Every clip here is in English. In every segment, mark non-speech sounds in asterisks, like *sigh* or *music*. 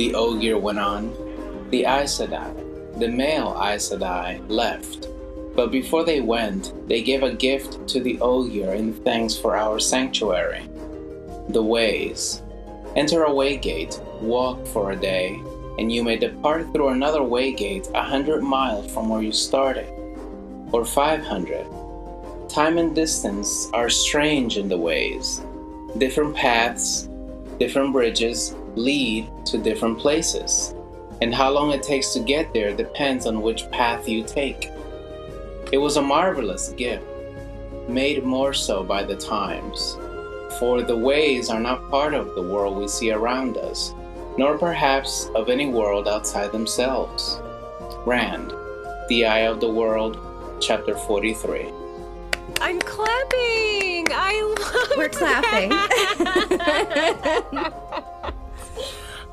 the Ogier went on. The Aes Sedai, the male Aes Sedai, left. But before they went, they gave a gift to the Ogier in thanks for our sanctuary. The ways. Enter a waygate, walk for a day, and you may depart through another waygate a hundred miles from where you started, or five hundred. Time and distance are strange in the ways. Different paths, different bridges lead to different places, and how long it takes to get there depends on which path you take. It was a marvelous gift, made more so by the times, for the ways are not part of the world we see around us, nor perhaps of any world outside themselves. Rand, The Eye of the World, Chapter 43. I'm clapping. I love We're *laughs* clapping. *laughs*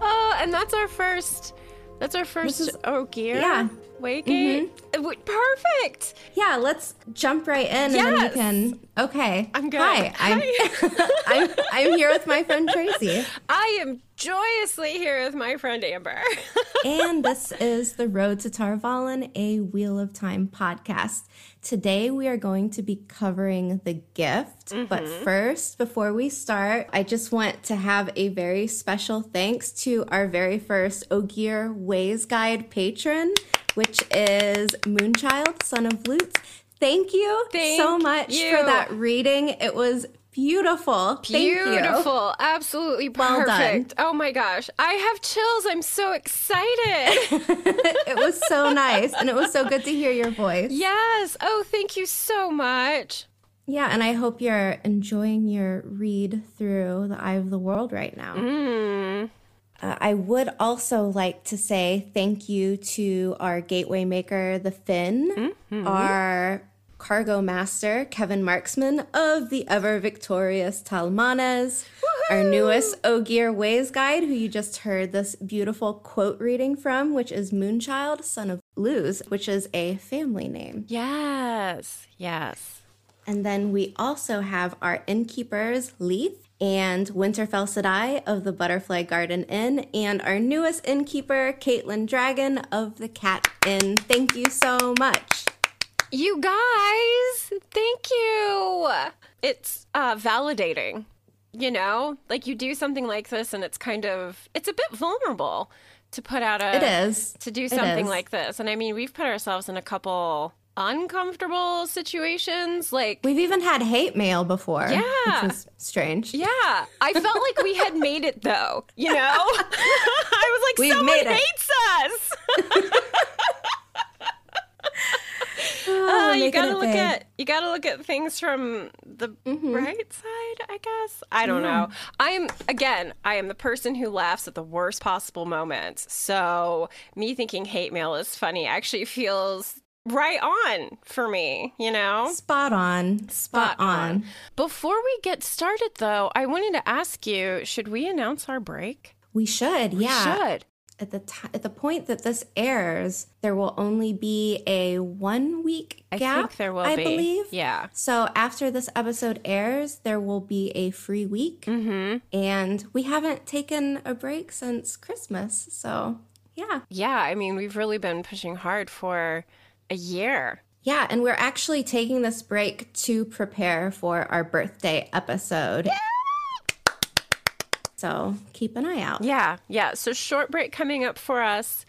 Oh, and that's our first. That's our first is- Ogier. yeah. Waygate. Uh, w- Perfect. yeah, let's jump right in and then we can. Okay. I'm good. Hi, *laughs* I'm, *laughs* I'm, I'm here with my friend Tracy. *laughs* I am joyously here with my friend Amber. and this is the Road to Tar Valon, a Wheel of Time podcast. Today we are going to be covering the gift. But mm-hmm. first, before we start, I just want to have a very special thanks to our very first Ogier Ways Guide patron, which is Moonchild, son of Lutes. Thank you so much you. for that reading. It was beautiful. Thank you. Beautiful. Absolutely Well perfect. Oh my gosh. I have chills. I'm so excited. *laughs* *laughs* it was so nice and it was so good to hear your voice. yes. Oh, thank you so much. Yeah, and I hope you're enjoying your read through The Eye of the World right now. Mm. Uh, I would also like to say thank you to our gateway maker, the Finn, our cargo master, Kevin Marksman of the ever victorious Talmanes, our newest Ogier Ways guide, who you just heard this beautiful quote reading from, which is Moonchild, son of Luz, which is a family name. Yes. Yes. And then we also have our innkeepers, Leith and Winterfell Sedai of the Butterfly Garden Inn, and our newest innkeeper, Caitlin Dragon of the Cat Inn. Thank you so much. You guys, thank you. It's uh, validating, you know? Like you do something like this and it's kind of it's a bit vulnerable to put out a It is. to do something like this. And I mean, we've put ourselves in a couple uncomfortable situations like We've even had hate mail before. Yeah. Which was strange. yeah, I felt like we had made it though, you know? *laughs* I was like We've someone hates us. *laughs* Oh, Uh, you gotta look big. at you gotta look at things from the Mm-hmm. right side, I guess. I don't know. I'm again, I am the person who laughs at the worst possible moments. So me thinking hate mail is funny actually feels right on for me, you know? Spot on. Spot, on. Before we get started though, I wanted to ask you, should we announce our break? We should, yeah. Should. At the t- at the point that this airs, there will only be a one week gap. I think there will I be. believe. Yeah. So after this episode airs, there will be a free week. Mm-hmm. And we haven't taken a break since Christmas. So, yeah. Yeah, I mean we've really been pushing hard for a year. Yeah. And we're actually taking this break to prepare for our birthday episode. So keep an eye out. Yeah, yeah. So short break coming up for us.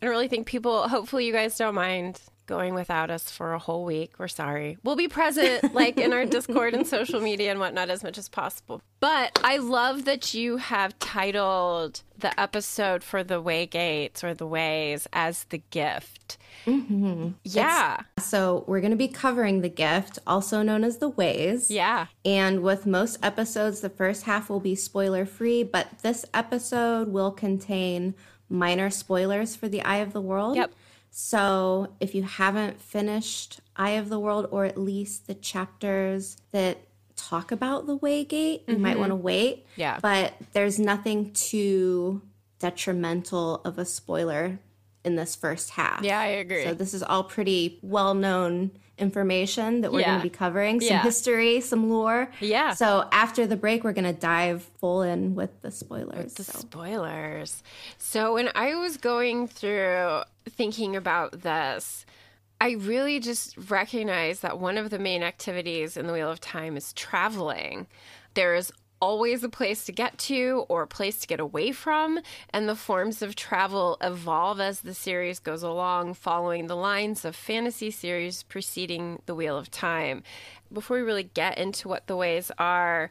And I don't really think people. Hopefully, you guys don't mind going without us for a whole week. We're sorry. We'll be present, like in our Discord and social media and whatnot, as much as possible. But I love that you have titled the episode for the way gates or the Ways as the gift. Mm-hmm. Yeah, So we're going to be covering the gift, also known as the ways. yeah. And with most episodes, the first half will be spoiler free, but this episode will contain minor spoilers for the Eye of the World. Yep. So if you haven't finished Eye of the World, or at least the chapters that talk about the Waygate, you might mm-hmm. want to wait. Yeah. But there's nothing too detrimental of a spoiler in this first half. Yeah, I agree. So this is all pretty well known information that we're going to be covering. Some Yeah. history, some lore. Yeah. So after the break, we're going to dive full in with the spoilers. The so. spoilers. So when I was going through thinking about this, I really just recognized that one of the main activities in the Wheel of Time is traveling. There is always a place to get to or a place to get away from, and the forms of travel evolve as the series goes along, following the lines of fantasy series preceding the Wheel of Time. Before we really get into what the ways are,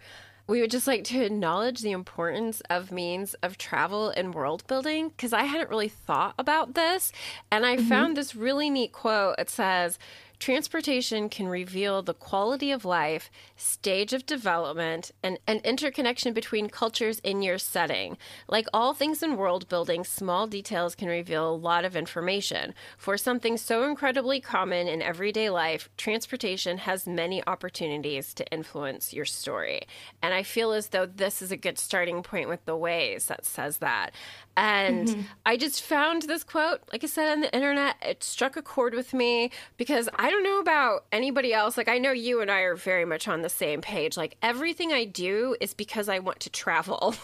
we would just like to acknowledge the importance of means of travel and world building because I hadn't really thought about this. And I mm-hmm. found this really neat quote. It says, Transportation can reveal the quality of life, stage of development, and an interconnection between cultures in your setting. Like all things in world building, small details can reveal a lot of information. For something so incredibly common in everyday life, transportation has many opportunities to influence your story. And I feel as though this is a good starting point with the ways that says that. And mm-hmm. I just found this quote, like I said on the internet, it struck a chord with me because I don't know about anybody else. Like, I know you and I are very much on the same page. Like, everything I do is because I want to travel.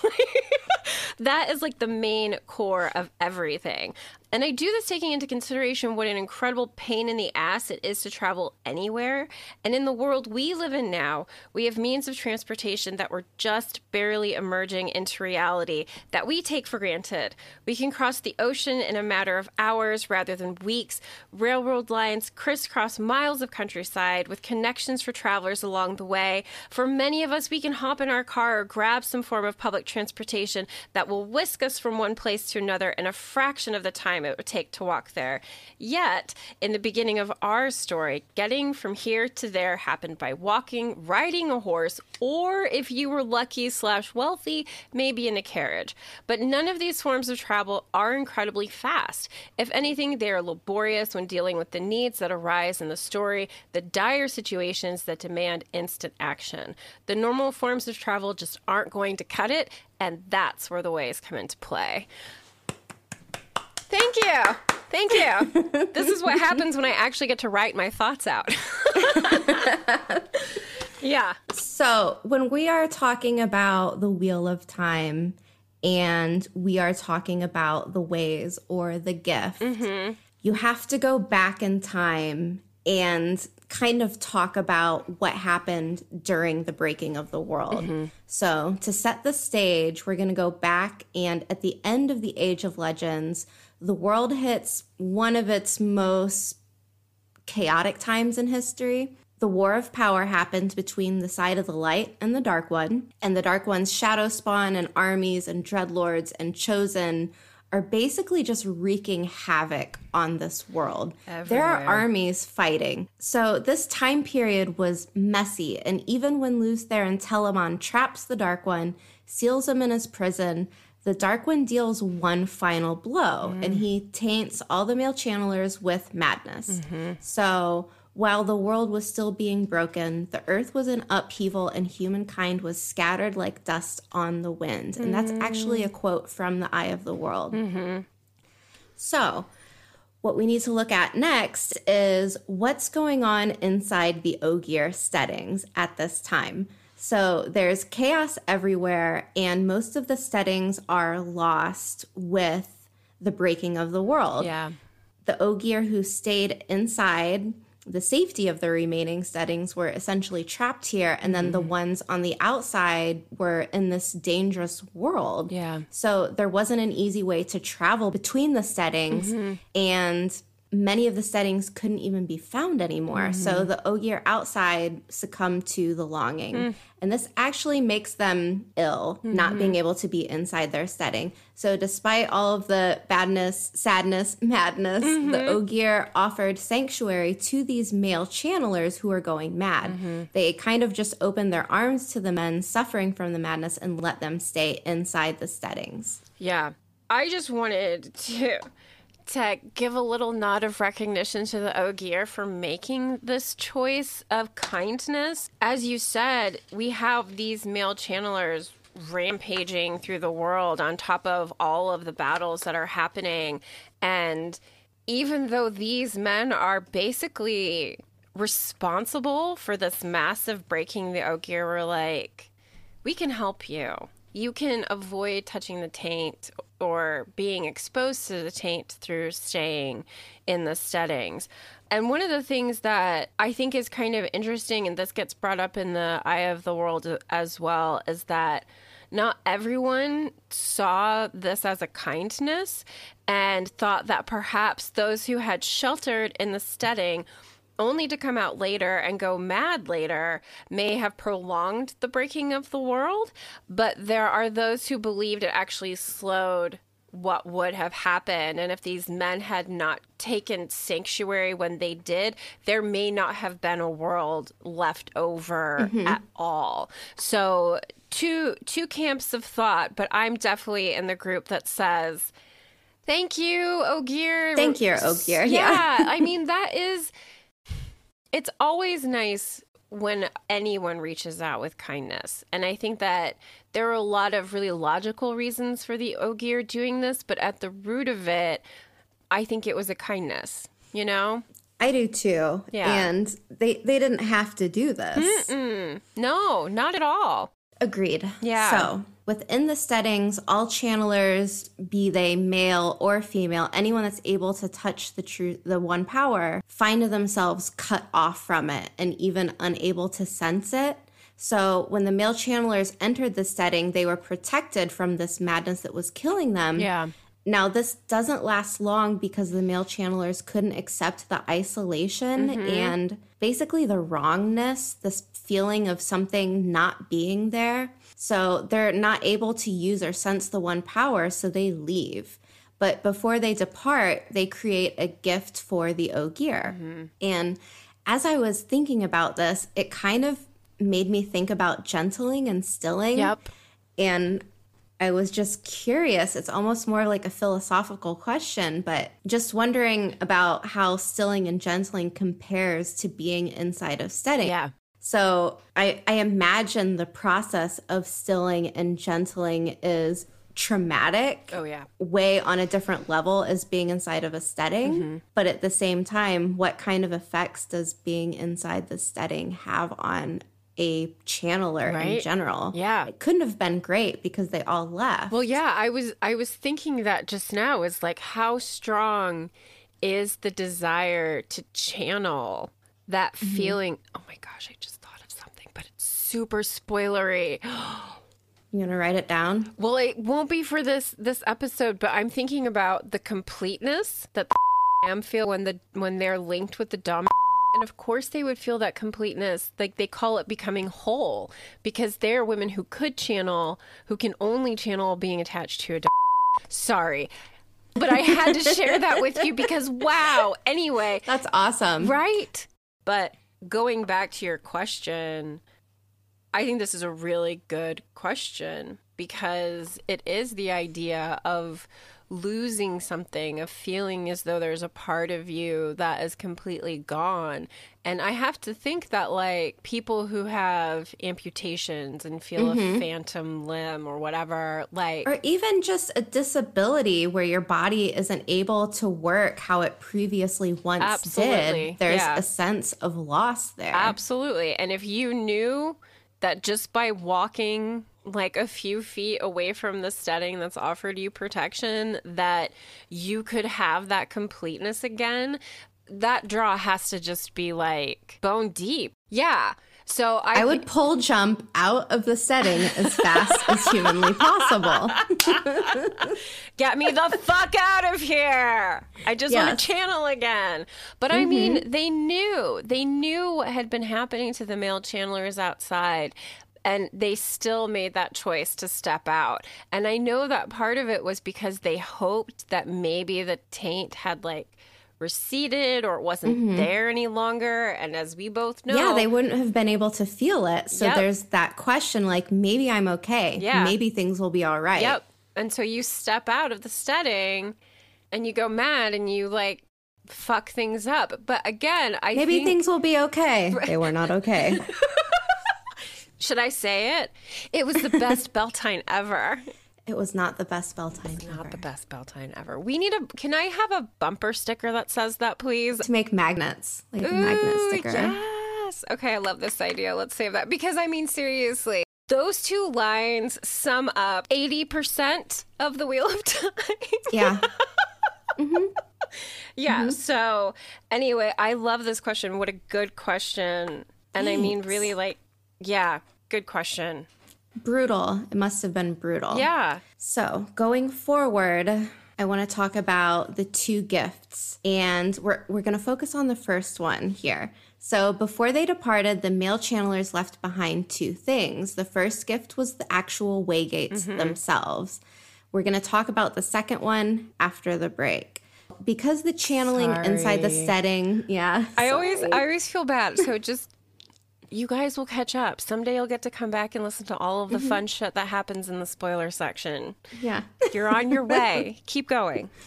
*laughs* that is like the main core of everything. And I do this taking into consideration what an incredible pain in the ass it is to travel anywhere. And in the world we live in now, we have means of transportation that we're just barely emerging into reality that we take for granted. We can cross the ocean in a matter of hours rather than weeks. Railroad lines crisscross miles of countryside with connections for travelers along the way. For many of us, we can hop in our car or grab some form of public transportation that will whisk us from one place to another in a fraction of the time it would take to walk there. Yet, in the beginning of our story, getting from here to there happened by walking, riding a horse, or if you were lucky slash wealthy, maybe in a carriage. But none of these forms of travel are incredibly fast. If anything, they are laborious when dealing with the needs that arise in the story, the dire situations that demand instant action. The normal forms of travel just aren't going to cut it, and that's where the ways come into play. Thank you. Thank you. *laughs* this is what happens when I actually get to write my thoughts out. *laughs* yeah. So, when we are talking about the Wheel of Time and we are talking about the ways or the gift, mm-hmm. you have to go back in time and kind of talk about what happened during the breaking of the world. Mm-hmm. So, to set the stage, we're going to go back and at the end of the Age of Legends, the world hits one of its most chaotic times in history. The War of Power happened between the side of the light and the Dark One, and the Dark One's shadow spawn and armies and dreadlords and chosen are basically just wreaking havoc on this world. There are armies fighting. So this time period was messy, and even when Lews Therin Telamon traps the Dark One, seals him in his prison, the Dark One deals one final blow, and mm. he taints all the male channelers with madness. Mm-hmm. So while the world was still being broken, the earth was in upheaval and humankind was scattered like dust on the wind. And that's actually a mm. quote from The Eye of the World. Mm-hmm. So, what we need to look at next is what's going on inside the Ogier steadings at this time. So there's chaos everywhere, and most of the steadings are lost with the breaking of the world Yeah. the Ogier who stayed inside the safety of the remaining steadings were essentially trapped here, and then the mm-hmm. ones on the outside were in this dangerous world. Yeah. So there wasn't an easy way to travel between the steadings, mm-hmm. and many of the steadings couldn't even be found anymore. So mm-hmm. the Ogier outside succumbed to the longing. Mm. And this actually makes them ill, not mm-hmm. being able to be inside their steading. So despite all of the badness, sadness, *laughs* madness, the mm-hmm. Ogier offered sanctuary to these male channelers who are going mad. They kind of just opened their arms to the men suffering from the madness and let them stay inside the steadings. Yeah. I just wanted to to give a little nod of recognition to the Ogier for making this choice of kindness. As you said, we have these male channelers rampaging through the world on top of all of the battles that are happening. And even though these men are basically responsible for this massive breaking the Ogier, we're like, we can help you. You can avoid touching the taint or being exposed to the taint through staying in the steadings. And one of the things that I think is kind of interesting, and this gets brought up in the Eye of the World as well, is that not everyone saw this as a kindness and thought that perhaps those who had sheltered in the steading only to come out later and go mad later may have prolonged the breaking of the world, but there are those who believed it actually slowed what would have happened. And if these men had not taken sanctuary when they did, there may not have been a world left over mm-hmm. at all. So two two camps of thought, but I'm definitely in the group that says, Thank you, Ogier. Thank you, Ogier. Yeah. yeah. I *laughs* mean, that is it's always nice when anyone reaches out with kindness. And I think that there are a lot of really logical reasons for the Ogier doing this, but at the root of it, I think it was a kindness, you know? I do too. Yeah. And they they didn't have to do this. Mm-mm. No, not at all. Agreed. Yeah. So within the steadings, all channelers, be they male or female, anyone that's able to touch the true the one power, find themselves cut off from it and even unable to sense it. So when the male channelers entered the steading, they were protected from this madness that was killing them. Yeah. Now, this doesn't last long because the male channelers couldn't accept the isolation mm-hmm. and basically the wrongness, this feeling of something not being there. So they're not able to use or sense the one power, so they leave. But before they depart, they create a gift for the Ogier. Mm-hmm. And as I was thinking about this, it kind of made me think about gentling and stilling. Yep. And I was just curious. It's almost more like a philosophical question, but just wondering about how stilling and gentling compares to being inside of steading. Yeah. So I, I imagine the process of stilling and gentling is traumatic. Oh, yeah. Way on a different level as being inside of a steading. Mm-hmm. But at the same time, what kind of effects does being inside the steading have on a channeler right? in general. Yeah. It couldn't have been great because they all left. Well, yeah, I was I was thinking that just now is like how strong is the desire to channel that mm-hmm. feeling. Oh my gosh, I just thought of something, but it's super spoilery. *gasps* You gonna write it down? Well, it won't be for this this episode, but I'm thinking about the completeness that the *laughs* feel when the when they're linked with the dom *laughs* and of course, they would feel that completeness, like they call it becoming whole, because they're women who could channel, who can only channel being attached to a dog. *laughs* Sorry. But I had to share that with you because wow. Anyway, that's awesome. Right? But going back to your question, I think this is a really good question because it is the idea of losing something, of feeling as though there's a part of you that is completely gone. And I have to think that, like, people who have amputations and feel mm-hmm. a phantom limb or whatever, like. Or even just a disability where your body isn't able to work how it previously once absolutely. did, there's yeah. a sense of loss there. Absolutely. And if you knew that just by walking like a few feet away from the steading that's offered you protection that you could have that completeness again that draw has to just be like bone deep. Yeah so I, I would pull jump out of the steading as fast as humanly possible. *laughs* Get me the fuck out of here. I just yes. want to channel again. But mm-hmm. I mean, they knew. They knew what had been happening to the male channelers outside and they still made that choice to step out. And I know that part of it was because they hoped that maybe the taint had like receded or it wasn't mm-hmm. there any longer. And as we both know, yeah, they wouldn't have been able to feel it. So yep. there's that question like, maybe I'm okay. Yeah. Maybe things will be all right. Yep. And so you step out of the steading and you go mad and you like fuck things up. But again, I Maybe think, things will be okay. *laughs* They were not okay. *laughs* should I say it? It was the best *laughs* Beltane ever. It was not the best Beltane ever. Not the best Beltane ever. We need a. Can I have a bumper sticker that says that, please? to make magnets, like a magnet Ooh, sticker. Yes. Okay, I love this idea. Let's save that because I mean, seriously, those two lines sum up eighty percent of the Wheel of *laughs* Time. Yeah. *laughs* yeah. Mm-hmm. So anyway, I love this question. What a good question. And I mean, really, like, yeah, good question. Brutal. It must have been brutal. Yeah. So, going forward, I want to talk about the two gifts, and we're, we're going to focus on the first one here. So, before they departed, the male channelers left behind two things. The first gift was the actual waygates mm-hmm. themselves. We're going to talk about the second one after the break. Because the channeling inside the steading, yeah. I always, I always feel bad. So *laughs* just, you guys will catch up. Someday you'll get to come back and listen to all of the mm-hmm. fun shit that happens in the spoiler section. yeah. You're on your *laughs* way. Keep going. *laughs*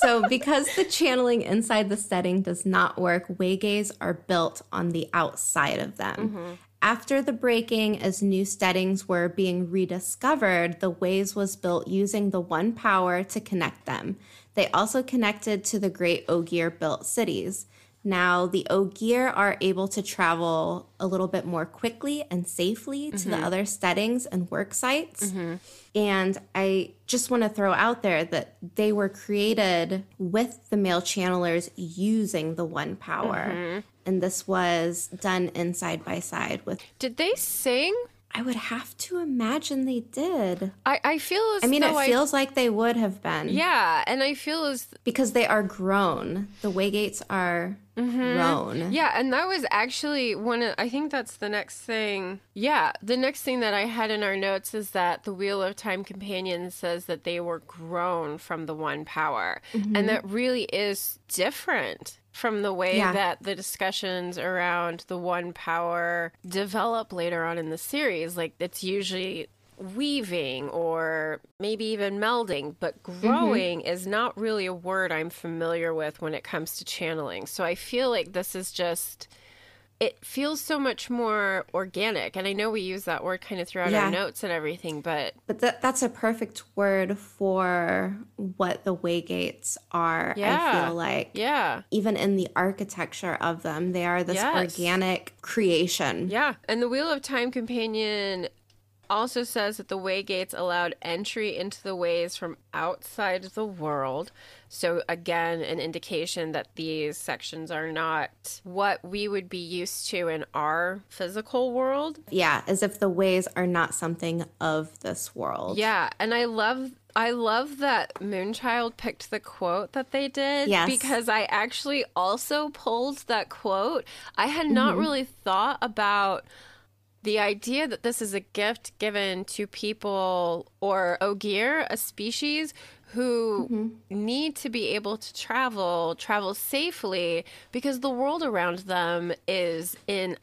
So, because the channeling inside the steading does not work, waygates are built on the outside of them. Mm-hmm. After the breaking, as new steadings were being rediscovered, the ways was built using the one power to connect them. They also connected to the great Ogier built cities. Now, the Ogier are able to travel a little bit more quickly and safely to the mm-hmm. other steadings and work sites. Mm-hmm. And I just want to throw out there that they were created with the male channelers using the one power. Mm-hmm. And this was done in side by side with. Did they sing? I would have to imagine they did. I, I feel as I mean, it though feels like they would have been. yeah, and I feel as Because they are grown. The waygates are mm-hmm. grown. Yeah, and that was actually one of, I think that's the next thing. Yeah, the next thing that I had in our notes is that the Wheel of Time Companion says that they were grown from the one power. And mm-hmm. that really is different from the way Yeah. that the discussions around the one power develop later on in the series. Like, it's usually weaving or maybe even melding, but mm-hmm. growing is not really a word I'm familiar with when it comes to channeling. So I feel like this is just it feels so much more organic. And I know we use that word kind of throughout Yeah. our notes and everything, but But that, that's a perfect word for what the waygates are, I feel like. yeah. Even in the architecture of them, they are this Yes. organic creation. Yeah. And the Wheel of Time Companion also says that the way gates allowed entry into the ways from outside the world. So, again, an indication that these sections are not what we would be used to in our physical world. Yeah, as if the ways are not something of this world. Yeah. And I love. I love that Moonchild picked the quote that they did Yes. because I actually also pulled that quote. I had not Mm-hmm. really thought about the idea that this is a gift given to people or Ogier, a species who Mm-hmm. need to be able to travel, travel safely because the world around them is in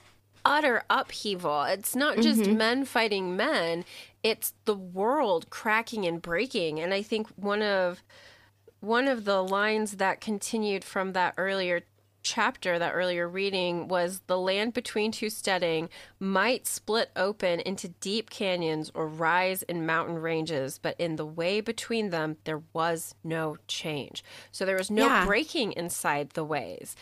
utter upheaval. It's not just Mm-hmm. men fighting men, it's the world cracking and breaking. And I think one of one of the lines that continued from that earlier chapter, that earlier reading, was the land between two steading might split open into deep canyons or rise in mountain ranges, but in the way between them, there was no change. So there was no Yeah. breaking inside the ways.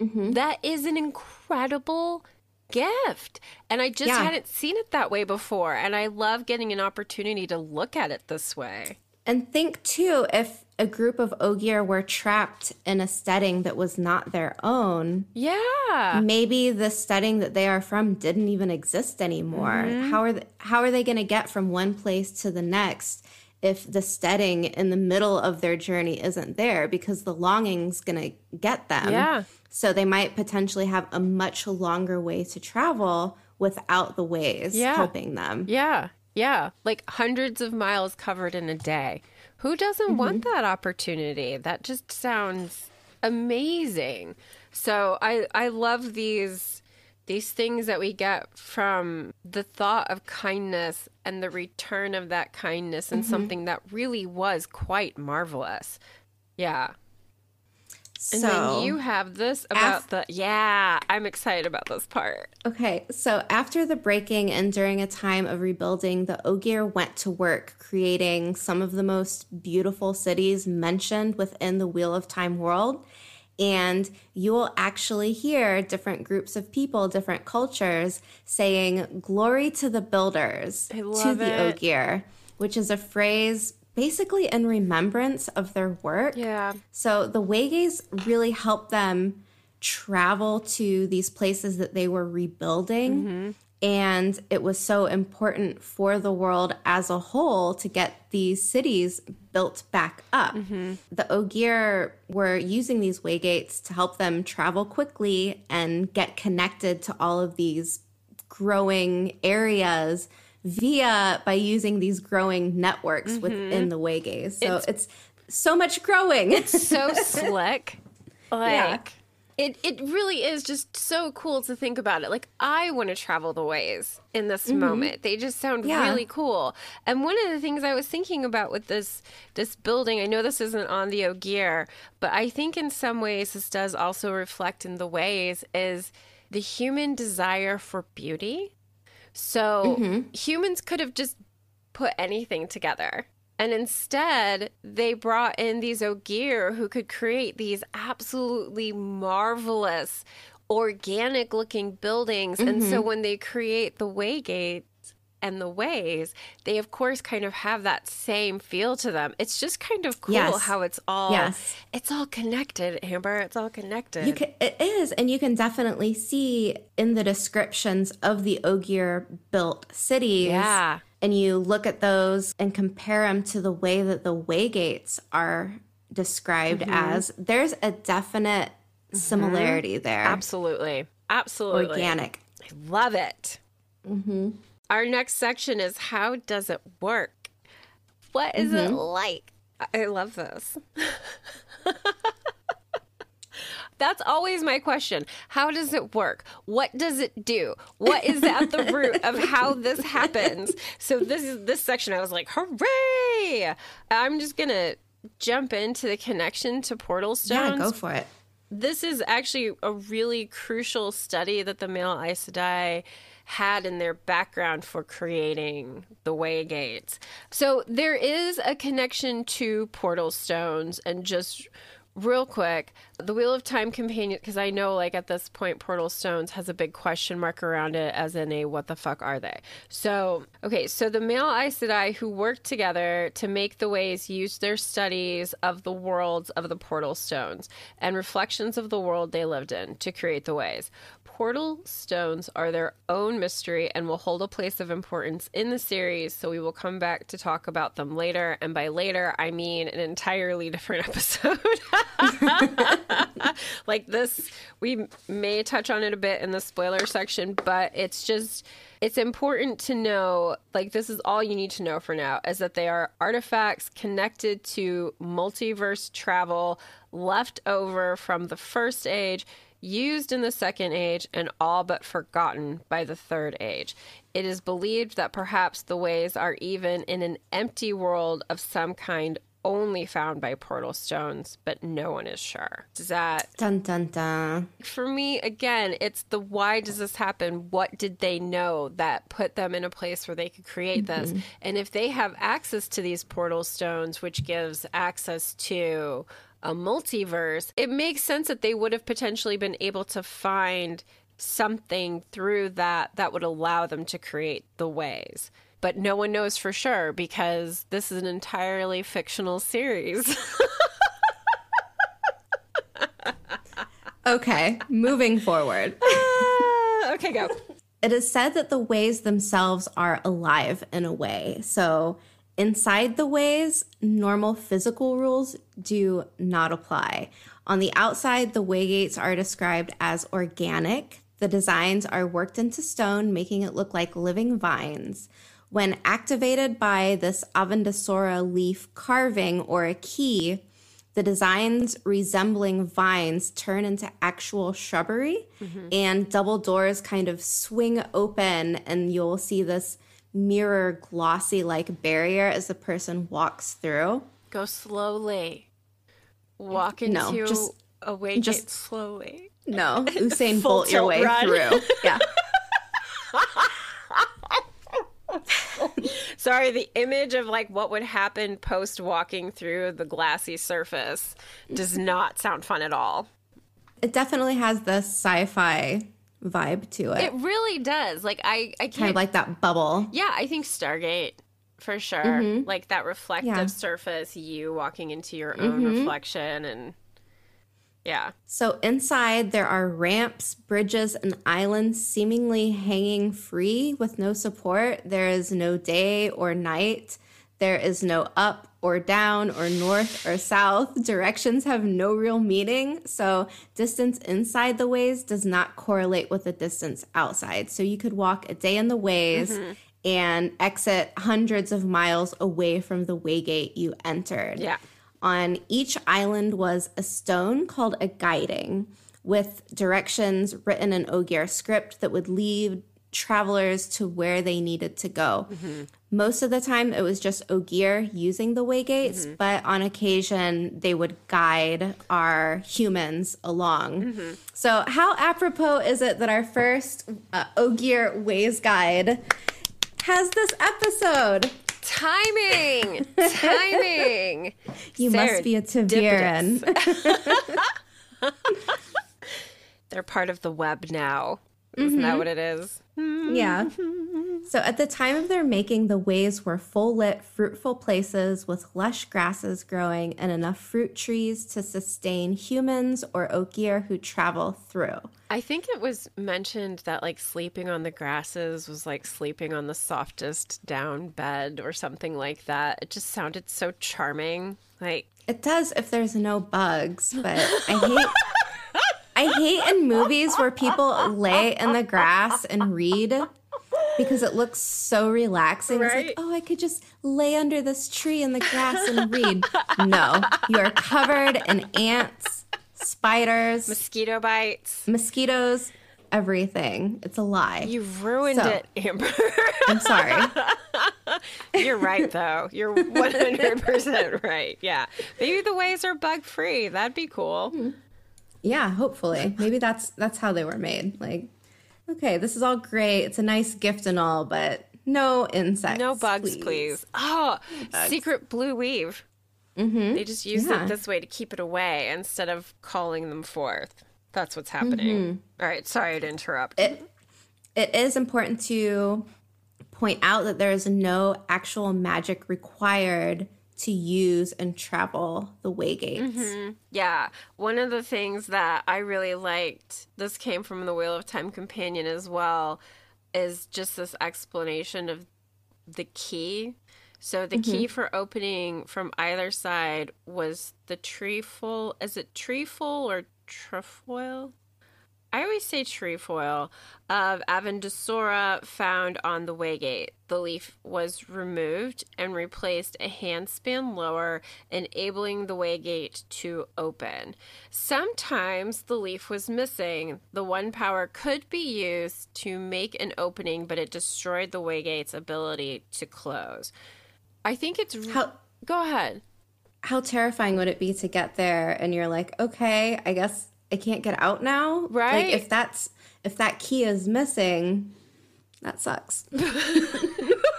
Mm-hmm. That is an incredible gift. And I just Yeah. hadn't seen it that way before. And I love getting an opportunity to look at it this way. And think too, if a group of Ogier were trapped in a steading that was not their own, Yeah. maybe the steading that they are from didn't even exist anymore. Mm-hmm. How are they, how are they going to get from one place to the next if the steading in the middle of their journey isn't there because the longing's going to get them. Yeah. So they might potentially have a much longer way to travel without the ways Yeah. helping them. Yeah. Yeah. Like hundreds of miles covered in a day. Who doesn't want mm-hmm. that opportunity? That just sounds amazing. So I I love these these things that we get from the thought of kindness and the return of that kindness and mm-hmm. something that really was quite marvelous. Yeah. And so then you have this about af- the yeah, I'm excited about this part. Okay, so after the breaking and during a time of rebuilding, the Ogier went to work creating some of the most beautiful cities mentioned within the Wheel of Time world. And you will actually hear different groups of people, different cultures saying, Glory to the builders, I to love the it. Ogier, which is a phrase basically in remembrance of their work. Yeah. So the Waygates really helped them travel to these places that they were rebuilding. Mm-hmm. And it was so important for the world as a whole to get these cities built back up. Mm-hmm. The Ogier were using these waygates to help them travel quickly and get connected to all of these growing areas via by using these growing networks mm-hmm. within the waygates. So It's- it's, so much growing. It's so *laughs* slick. Like Yeah. it it really is just so cool to think about it. Like I want to travel the ways in this mm-hmm. moment. They just sound Yeah. really cool. And one of the things I was thinking about with this this building, I know this isn't on the Ogier, but I think in some ways this does also reflect in the ways is the human desire for beauty. So mm-hmm. humans could have just put anything together. And instead, they brought in these Ogier who could create these absolutely marvelous, organic looking buildings. And so mm-hmm. when they create the Waygates and the Ways, they of course kind of have that same feel to them. It's just kind of cool Yes. how it's all Yes. it's all connected, Amber. It's all connected. You can, it is, and you can definitely see in the descriptions of the Ogier built cities. Yeah. And you look at those and compare them to the way that the waygates are described Mm-hmm. as. There's a definite similarity there. Absolutely. Absolutely. Organic. I love it. Our next section is how does it work? What is it mm-hmm. like? I I love this. *laughs* That's always my question. How does it work? What does it do? What is at the root of how this happens? So this is this section I was like, "Hooray!" I'm just going to jump into the connection to portal stones Yeah, go for it. this is actually a really crucial study that the male Aes Sedai had in their background for creating the Waygates. So there is a connection to portal stones and just real quick, the Wheel of Time companion because I know like at this point portal stones has a big question mark around it as in a what the fuck are they? So, okay, so the male Aes Sedai who worked together to make the ways used their studies of the worlds of the portal stones and reflections of the world they lived in to create the ways. Portal stones are their own mystery and will hold a place of importance in the series, so we will come back to talk about them later. And by later, I mean an entirely *laughs* different episode. like this, we may touch on it a bit in the spoiler section, but it's just. It's important to know, like, this is all you need to know for now, is that they are artifacts connected to multiverse travel left over from the first age used in the second age and all but forgotten by the third age. It is believed that perhaps the ways are even in an empty world of some kind only found by portal stones, but no one is sure. Does that Dun dun dun. for me again it's the why does this happen what did they know that put them in a place where they could create this mm-hmm. and if they have access to these portal stones which gives access to a multiverse it makes sense that they would have potentially been able to find something through that that would allow them to create the ways but no one knows for sure because this is an entirely fictional series *laughs* Okay, moving forward. *laughs* Ah, okay go It is said that the ways themselves are alive in a way. So, inside the ways, normal physical rules do not apply. On the outside, the way gates are described as organic. The designs are worked into stone, making it look like living vines. When activated by this Avendesora leaf carving or a key, the designs resembling vines turn into actual shrubbery, mm-hmm. and double doors kind of swing open, and you'll see this mirror glossy like barrier as the person walks through. Go slowly. Walk into No, just- a way just- slowly. No, *laughs* Usain Bolt your way run. through. Yeah. *laughs* Sorry, the image of like what would happen post walking through the glassy surface does not sound fun at all. It definitely has the sci-fi vibe to it. It really does. Like I, I can't. kind of like that bubble. yeah, I think Stargate for sure. Mm-hmm. Like that reflective Yeah. surface, you walking into your own mm-hmm. reflection, and yeah, So inside there are ramps, bridges, and islands seemingly hanging free with no support. There is no day or night. There is no up or down or north or south. Directions have no real meaning. So distance inside the ways does not correlate with the distance outside. So you could walk a day in the ways mm-hmm. and exit hundreds of miles away from the waygate you entered. yeah. On each island was a stone called a guiding with directions written in Ogier script that would lead travelers to where they needed to go. Mm-hmm. Most of the time, it was just Ogier using the waygates, mm-hmm. but on occasion, they would guide our humans along. Mm-hmm. So, how apropos is it that our first uh, Ogier Ways Guide has this episode? Timing, timing. *laughs* You must be a ta'veren. *laughs* *laughs* They're part of the web now. Isn't that mm-hmm. what it is? Yeah. Mm-hmm. So at the time of their making, the ways were full lit, fruitful places with lush grasses growing and enough fruit trees to sustain humans or Ogier who travel through. I think it was mentioned that like sleeping on the grasses was like sleeping on the softest down bed or something like that. It just sounded so charming. Like It does if there's no bugs, but I hate *laughs* I hate in movies where people lay in the grass and read because it looks so relaxing. It's like, oh, I could just lay under this tree in the grass and read. No, you are covered in ants, spiders, mosquito bites. mosquitoes, everything. It's a lie. You ruined So- it, Amber. *laughs* I'm sorry. *laughs* You're right though. You're 100% right. Yeah. Maybe the ways are bug free. That'd be cool. Hmm. Yeah, hopefully. Maybe that's that's how they were made. Like, okay, this is all great. It's a nice gift and all, but no insects. No bugs, please. Oh, secret blue weave. Mm-hmm. They just use Yeah. it this way to keep it away instead of calling them forth. That's what's happening. All right. Sorry to interrupt. It it is important to point out that there is no actual magic required to use and travel the waygates. Mm-hmm. Yeah, one of the things that I really liked, this came from the Wheel of Time Companion as well, is just this explanation of the key. So the mm-hmm. key for opening from either side was the trefoil. Is it trefoil or trefoil? I always say trefoil of Avendesora found on the waygate. The leaf was removed and replaced a handspan lower, enabling the waygate to open. Sometimes the leaf was missing. The one power could be used to make an opening, but it destroyed the waygate's ability to close. I think it's. r- How Go ahead. how terrifying would it be to get there and you're like, okay, I guess I can't get out now? Right. Like if that's if that key is missing, that sucks. *laughs*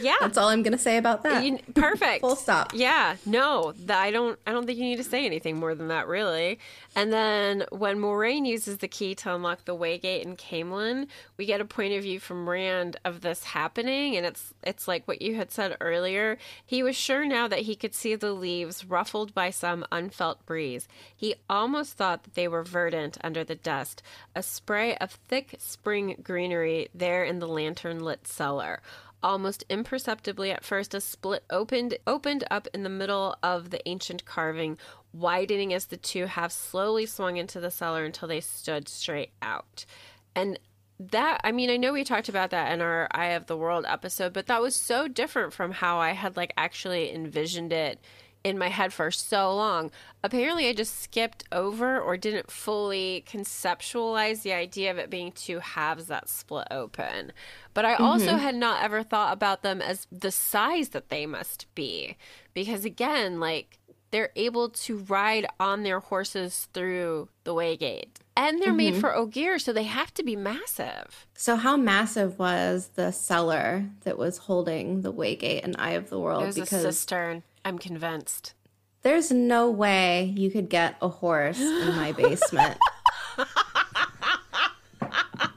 Yeah. That's all I'm gonna say about that. You- *laughs* perfect. Full stop. Yeah, no, th- I don't. I don't think you need to say anything more than that, really. And then when Moiraine uses the key to unlock the Waygate in Caemlyn, we get a point of view from Rand of this happening, and it's it's like what you had said earlier. He was sure now that he could see the leaves ruffled by some unfelt breeze. He almost thought that they were verdant under the dust, a spray of thick spring greenery there in the lantern lit cellar. Almost imperceptibly at first, a split opened opened up in the middle of the ancient carving, widening as the two halves slowly swung into the cellar until they stood straight out. And that I mean, I know we talked about that in our Eye of the World episode, but that was so different from how I had like actually envisioned it in my head for so long. Apparently, I just skipped over or didn't fully conceptualize the idea of it being two halves that split open. But I also mm-hmm. had not ever thought about them as the size that they must be. Because again, like they're able to ride on their horses through the Waygate. And they're made mm-hmm. for Ogier, so they have to be massive. So, how massive was the cellar that was holding the Waygate and Eye of the World? There's a cistern. I'm convinced. there's no way you could get a horse in my basement. *laughs*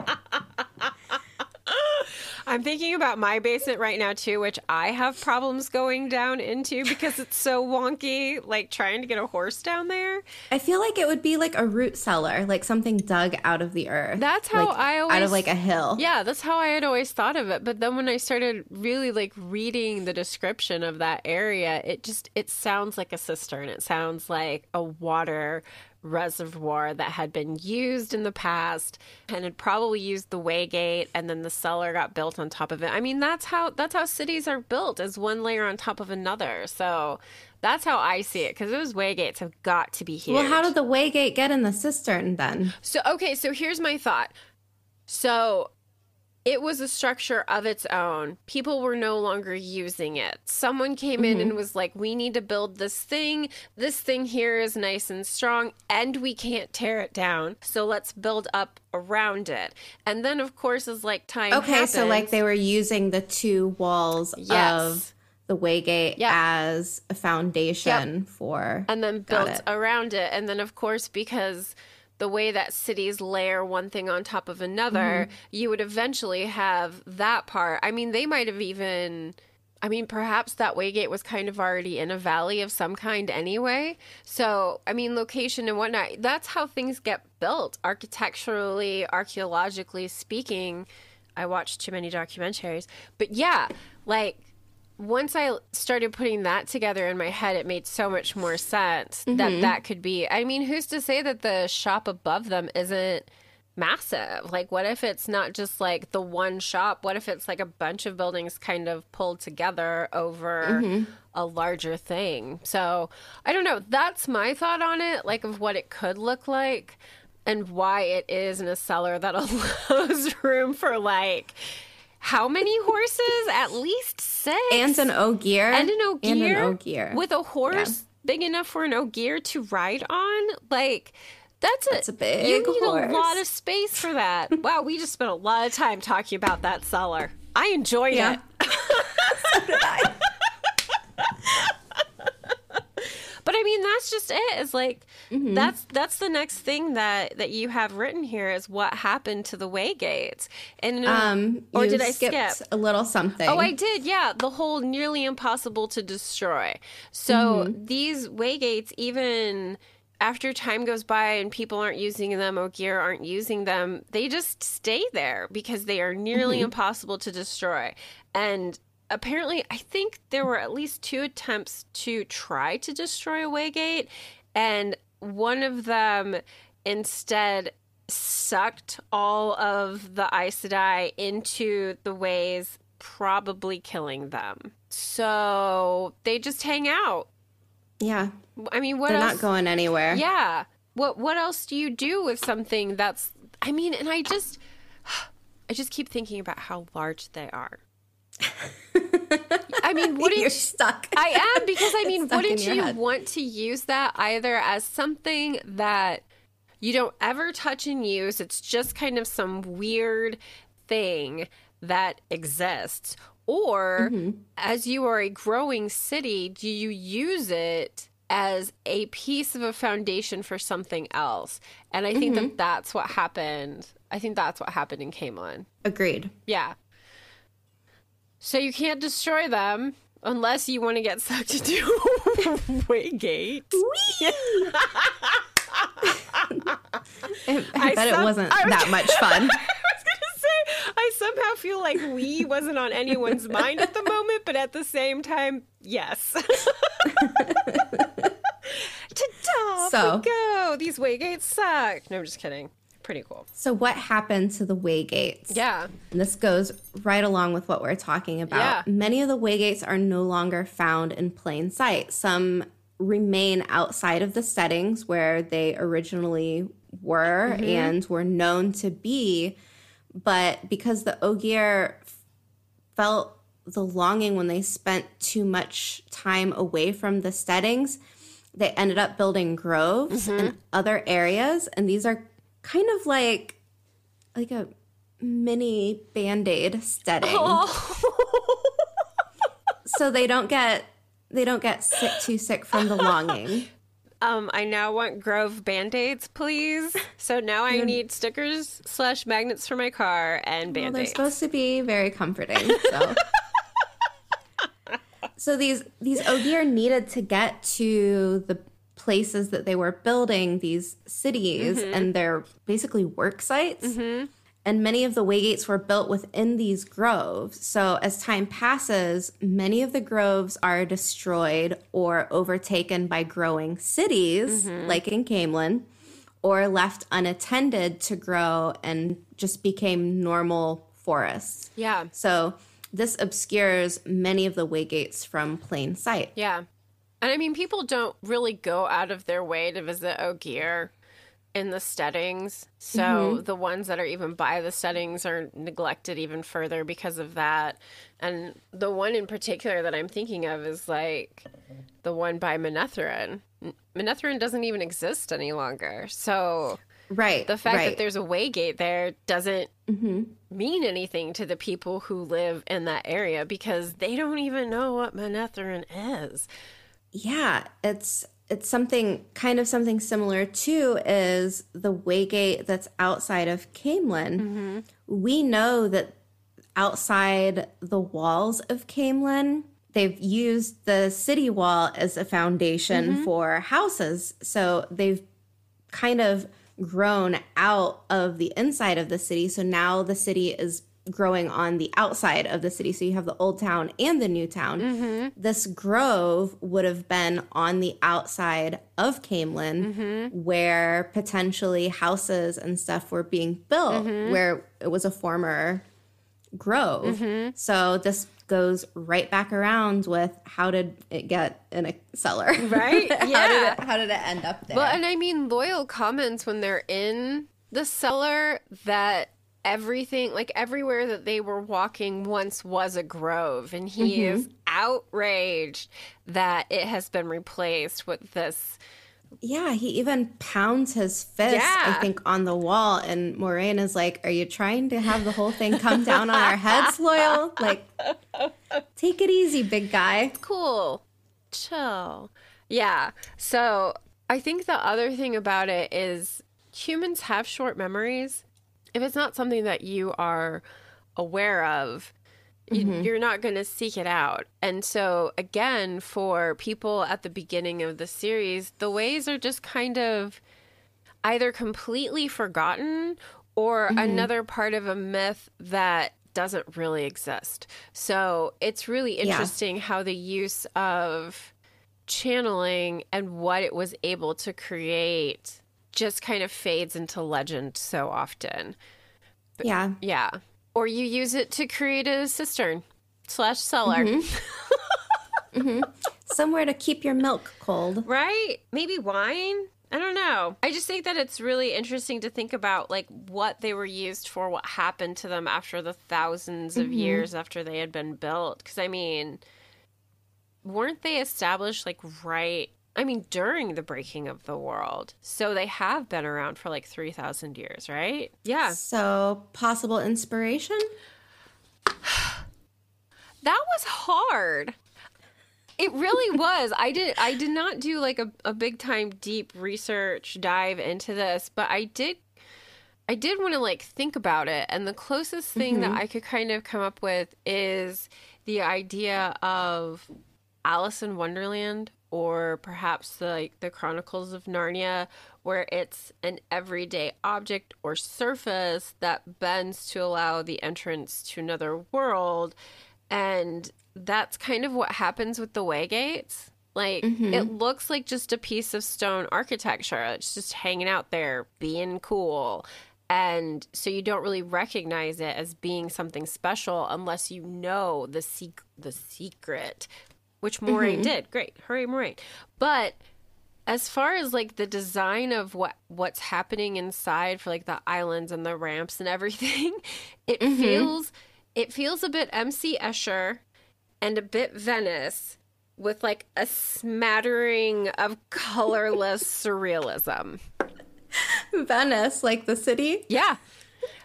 I'm thinking about my basement right now too, which I have problems going down into because it's so wonky, like trying to get a horse down there. I feel like it would be like a root cellar, like something dug out of the earth. That's how like, I always out of like a hill. Yeah, that's how I had always thought of it. But then when I started really like reading the description of that area, it just it sounds like a cistern. It sounds like a water reservoir that had been used in the past and had probably used the waygate and then the cellar got built on top of it. I mean, that's how that's how cities are built as one layer on top of another. So that's how I see it because those waygates have got to be huge. Well, how did the Waygate get in the cistern then? So, okay, so here's my thought. So, it was a structure of its own. People were no longer using it. Someone came in and mm-hmm. was like, We need to build this thing. This thing here is nice and strong, and we can't tear it down. So, let's build up around it. And then, of course, as like time Okay, so like they were using the two walls Yes. of the Waygate Yeah. as a foundation for. and then built around it. And then, of course, because the way that cities layer one thing on top of another, Mm-hmm. you would eventually have that part. I mean, they might have even. I mean, perhaps that Waygate was kind of already in a valley of some kind anyway. So, I mean, location and whatnot, that's how things get built architecturally, archaeologically speaking. I watched too many documentaries. But yeah, like once I started putting that together in my head, it made so much more sense that mm-hmm. that could be. I mean, who's to say that the shop above them isn't massive? Like, what if it's not just like the one shop? What if it's like a bunch of buildings kind of pulled together over mm-hmm. a larger thing? So, I don't know. That's my thought on it, like, of what it could look like and why it is in a cellar that *laughs* allows room for like how many horses? At least six. and an Ogier. And an Ogier. And an Ogier. With a horse big enough for an Ogier to ride on? Like, that's a, That's a big You need horse. a lot of space for that. *laughs* wow, we just spent a lot of time talking about that cellar. I enjoyed Yeah. it. *laughs* *laughs* But I mean, that's just it. Is like Mm-hmm. that's that's the next thing that that you have written here is what happened to the Waygates. And um, or did I skip? a little something? Oh, I did. Yeah, the whole nearly impossible to destroy. So these waygates, even after time goes by and people aren't using them, Ogier aren't using them, they just stay there because they are nearly impossible to destroy. And apparently, I think there were at least two attempts to try to destroy a waygate, and one of them instead sucked all of the Aes Sedai into the ways, probably killing them. So they just hang out. Yeah, I mean, what they're else? not going anywhere. Yeah. What what else do you do with something that's I mean, and I just *sighs* I just keep thinking about how large they are. I mean, *laughs* wouldn't You're stuck. I am because I *laughs* mean, wouldn't you head. want to use that either as something that you don't ever touch and use? It's just kind of some weird thing that exists. Or Mm-hmm. as you are a growing city, do you use it as a piece of a foundation for something else? And I think Mm-hmm. that that's what happened. I think that's what happened in Caemlyn. Agreed. Yeah. So you can't destroy them unless you want to get sucked into *laughs* Waygate. I, I bet some- it wasn't was- that much *laughs* fun. I was gonna say I somehow feel like we wasn't on anyone's mind at the moment, but at the same time, yes. *laughs* Ta-da! So- we go. These Waygates suck. No, I'm just kidding. Pretty cool. so, what happened to the Waygates? Yeah. And this goes right along with what we're talking about. Yeah. Many of the waygates are no longer found in plain sight. Some remain outside of the steadings where they originally were Mm-hmm. and were known to be. But because the Ogier felt the longing when they spent too much time away from the steadings, they ended up building groves Mm-hmm. in other areas. And these are kind of like like a mini band-aid steading. *laughs* *laughs* so they don't get they don't get sick too sick from the longing. *laughs* Um, I now want Grove band aids, please. So now I need stickers slash magnets for my car and Well, band they're supposed to be very comforting. So, so these these Ogier needed to get to the places that they were building these cities mm-hmm. and their basically work sites. Mm-hmm. And many of the waygates were built within these groves. So as time passes, many of the groves are destroyed or overtaken by growing cities, mm-hmm. like in Caemlyn or left unattended to grow and just became normal forests. yeah, So this obscures many of the waygates from plain sight. yeah. And I mean, people don't really go out of their way to visit Ogier in the steadings. So mm-hmm. the ones that are even by the steadings are neglected even further because of that. And the one in particular that I'm thinking of is like the one by Manetheren. Manetheren doesn't even exist any longer. So Right. the fact right. that there's a waygate there doesn't mm-hmm. mean anything to the people who live in that area because they don't even know what Manetheren is. Yeah, it's it's something kind of something similar too is the waygate that's outside of Caemlyn. Mm-hmm. We know that outside the walls of Caemlyn, they've used the city wall as a foundation mm-hmm. for houses. So they've kind of grown out of the inside of the city. So now the city is growing on the outside of the city. So you have the old town and the new town. Mm-hmm. This grove would have been on the outside of Caemlyn, mm-hmm. where potentially houses and stuff were being built, mm-hmm. where it was a former grove. So this goes right back around with how did it get in a cellar? *laughs* Right? *laughs* how, Yeah. did it, how did it end up there? Well, and I mean, Loial comments when they're in the cellar that everything, like everywhere that they were walking once was a grove. And he mm-hmm. is outraged that it has been replaced with this. Yeah, he even pounds his fist, I think, on the wall. And Moiraine is like, Are you trying to have the whole thing come down on our heads, Loial? Like, *laughs* take it easy, big guy. Cool. Chill. Yeah. So I think the other thing about it is humans have short memories. If it's not something that you are aware of, you, mm-hmm. you're not going to seek it out. And so, again, for people at the beginning of the series, the ways are just kind of either completely forgotten or mm-hmm. another part of a myth that doesn't really exist. So it's really interesting how the use of channeling and what it was able to create just kind of fades into legend so often. Yeah. Yeah. Or you use it to create a cistern slash cellar. Mm-hmm. *laughs* Mm-hmm. Somewhere to keep your milk cold. Right? Maybe wine? I don't know. I just think that it's really interesting to think about like what they were used for, what happened to them after the 1000s of mm-hmm. years after they had been built cuz I mean weren't they established like right I mean during the breaking of the world. So they have been around for like 3000 years, right? Yeah. So, possible inspiration? *sighs* That was hard. It really *laughs* was. I did I did not do like a, a big time deep research dive into this, but I did I did want to like think about it and the closest thing that mm-hmm. I could kind of come up with is the idea of Alice in Wonderland or perhaps the like the Chronicles of Narnia where it's an everyday object or surface that bends to allow the entrance to another world and that's kind of what happens with the waygates. Like mm-hmm. it looks like just a piece of stone architecture. It's just hanging out there being cool. And so you don't really recognize it as being something special unless you know the sec- the secret which Moiraine mm-hmm. did. Great. Hooray, Moiraine. But as far as like the design of what what's happening inside for like the islands and the ramps and everything, *laughs* it mm-hmm. feels it feels a bit MC Escher and a bit Venice with like a smattering of colorless *laughs* surrealism. Venice, like the city. Yeah.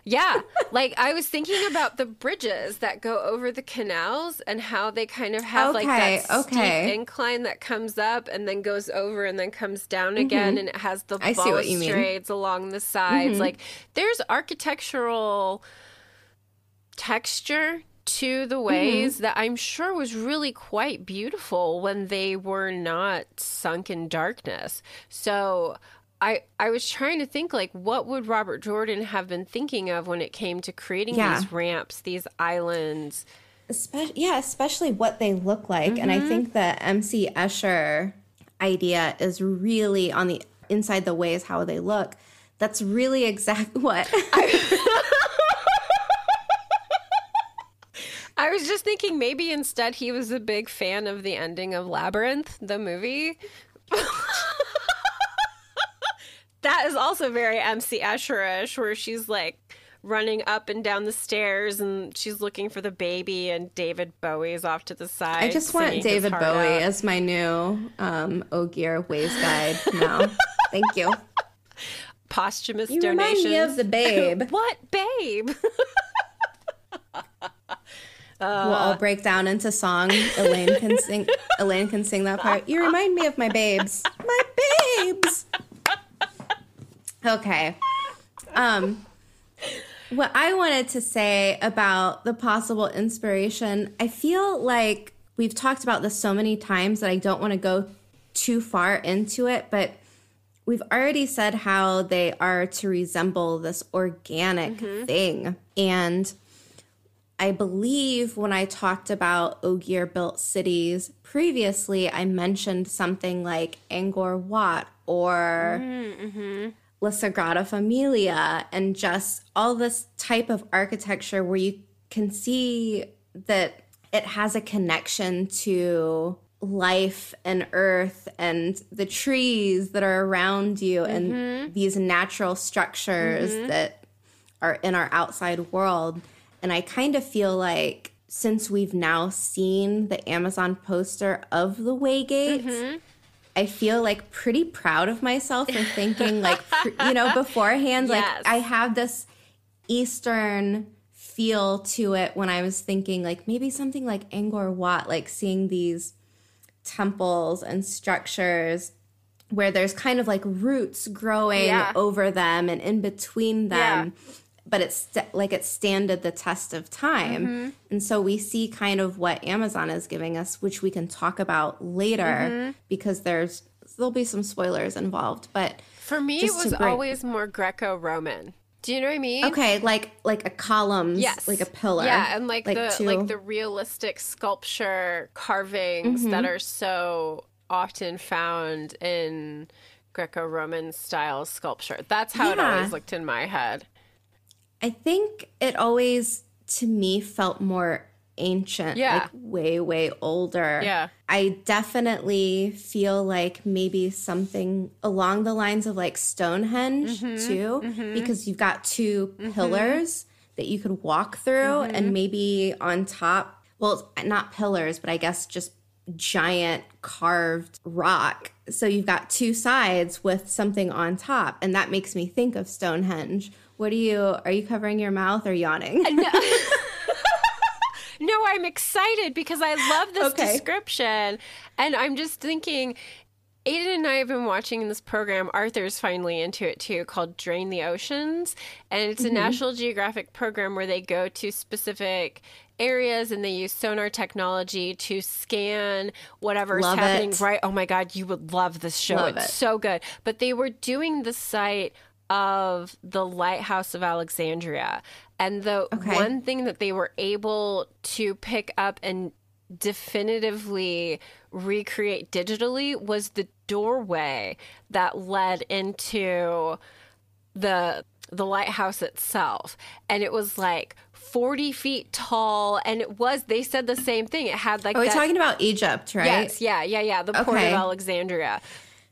Yeah. like I was thinking about the bridges that go over the canals and how they kind of have like that okay. steep incline that comes up and then goes over and then comes down again and it has the Mm-hmm. I see what you mean. Mm-hmm. balustrades along the sides. Like there's architectural texture to the ways Mm-hmm. that I'm sure was really quite beautiful when they were not sunk in darkness. So I I was trying to think like what would Robert Jordan have been thinking of when it came to creating Yeah. these ramps, these islands. Espe- yeah, especially what they look like. And I mm-hmm. think the MC Escher idea is really on the inside the ways how they look. That's really exact *laughs* what I was just thinking maybe instead he was a big fan of the ending of Labyrinth, the movie. *laughs* that is also very MC Escher-ish, where she's like running up and down the stairs and she's looking for the baby and David Bowie's off to the side. I just want David Bowie out. as my new um Ogier Ways guide *laughs* now. Thank you. posthumous You donations. remind me of the babe. *laughs* what babe? *laughs* we'll all break down into song. Elaine can sing. Elaine can sing that part. You remind me of my babes. My babes. Okay. Um, what I wanted to say about the possible inspiration, I feel like we've talked about this so many times that I don't want to go too far into it, but we've already said how they are to resemble this organic mm-hmm. thing. And I believe when I talked about Ogier built cities previously, I mentioned something like Angkor Wat or mm, mm-hmm. La Sagrada Familia and just all this type of architecture where you can see that it has a connection to life and earth and the trees that are around you and mm-hmm. these natural structures mm-hmm. that are in our outside world. And I kind of feel like since we've now seen the Amazon poster of the Waygates, mm-hmm. I feel like pretty proud of myself for thinking like you know *laughs* beforehand like I have this eastern feel to it when I was thinking like maybe something like Angkor Wat like seeing these temples and structures where there's kind of like roots growing Yeah. over them and in between them but it's st- like it standed the test of time Mm-hmm. and so we see kind of what amazon is giving us which we can talk about later Mm-hmm. because there's there'll be some spoilers involved but For me, it was bring- always more Greco-Roman. Do you know what I mean? okay like like a column Yes. like a pillar Yeah, and like, the two- like the realistic sculpture carvings Mm-hmm. that are so often found in Greco-Roman style sculpture. That's how it always looked in my head. I think it always to me felt more ancient, Yeah. like way, way older. Yeah. I definitely feel like maybe something along the lines of like Stonehenge Mm-hmm. too, because you've got 2 pillars that you could walk through, Mm-hmm. and maybe on top, well, not pillars, but I guess just giant carved rock. So you've got two sides with something on top, and that makes me think of Stonehenge. What are you? Are you covering your mouth or yawning? *laughs* No, I'm excited because I love this Okay. description. And I'm just thinking, Aiden and I have been watching this program. Arthur's finally into it too, called Drain the Oceans. And it's a Mm-hmm. National Geographic program where they go to specific areas and they use sonar technology to scan whatever's Love happening. it. Right. Oh my God, you would love this show. Love it's it. so good. But they were doing the site of the Lighthouse of Alexandria. And the Okay. one thing that they were able to pick up and definitively recreate digitally was the doorway that led into the the lighthouse itself, and it was like 40 feet tall, and it was. They said the same thing. It had like. Are we that- talking about Egypt, right? Yes, yeah, yeah, yeah. The port of Alexandria.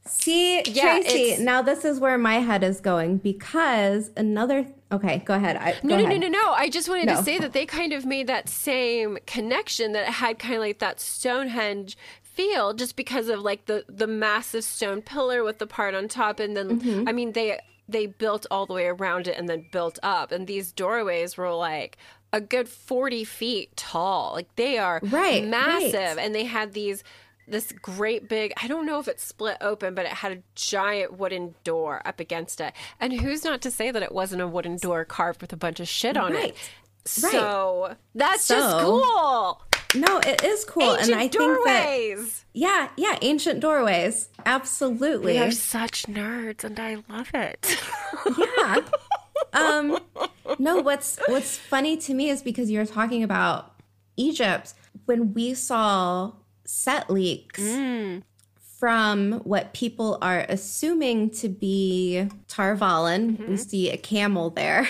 See, Yeah, Tracy, now this is where my head is going because another. Okay, go ahead. I, No, go no, no, ahead. no, no. I just wanted No. to say that they kind of made that same connection that it had kind of like that Stonehenge feel just because of like the the massive stone pillar with the part on top and then Mm-hmm. I mean they they built all the way around it and then built up and these doorways were like a good 40 feet tall. Like they are Right, massive right. and they had these this great big I don't know if it's split open, but it had a giant wooden door up against it. And who's not to say that it wasn't a wooden door carved with a bunch of shit on Right, it? So that's So- just cool. No, it is cool, Ancient and I think that doorways. yeah, yeah, ancient doorways, absolutely. We are such nerds, and I love it. yeah. Um, no, what's what's funny to me is because you're talking about Egypt when we saw set leaks mm. from what people are assuming to be Tar Valon. We mm-hmm. see a camel there.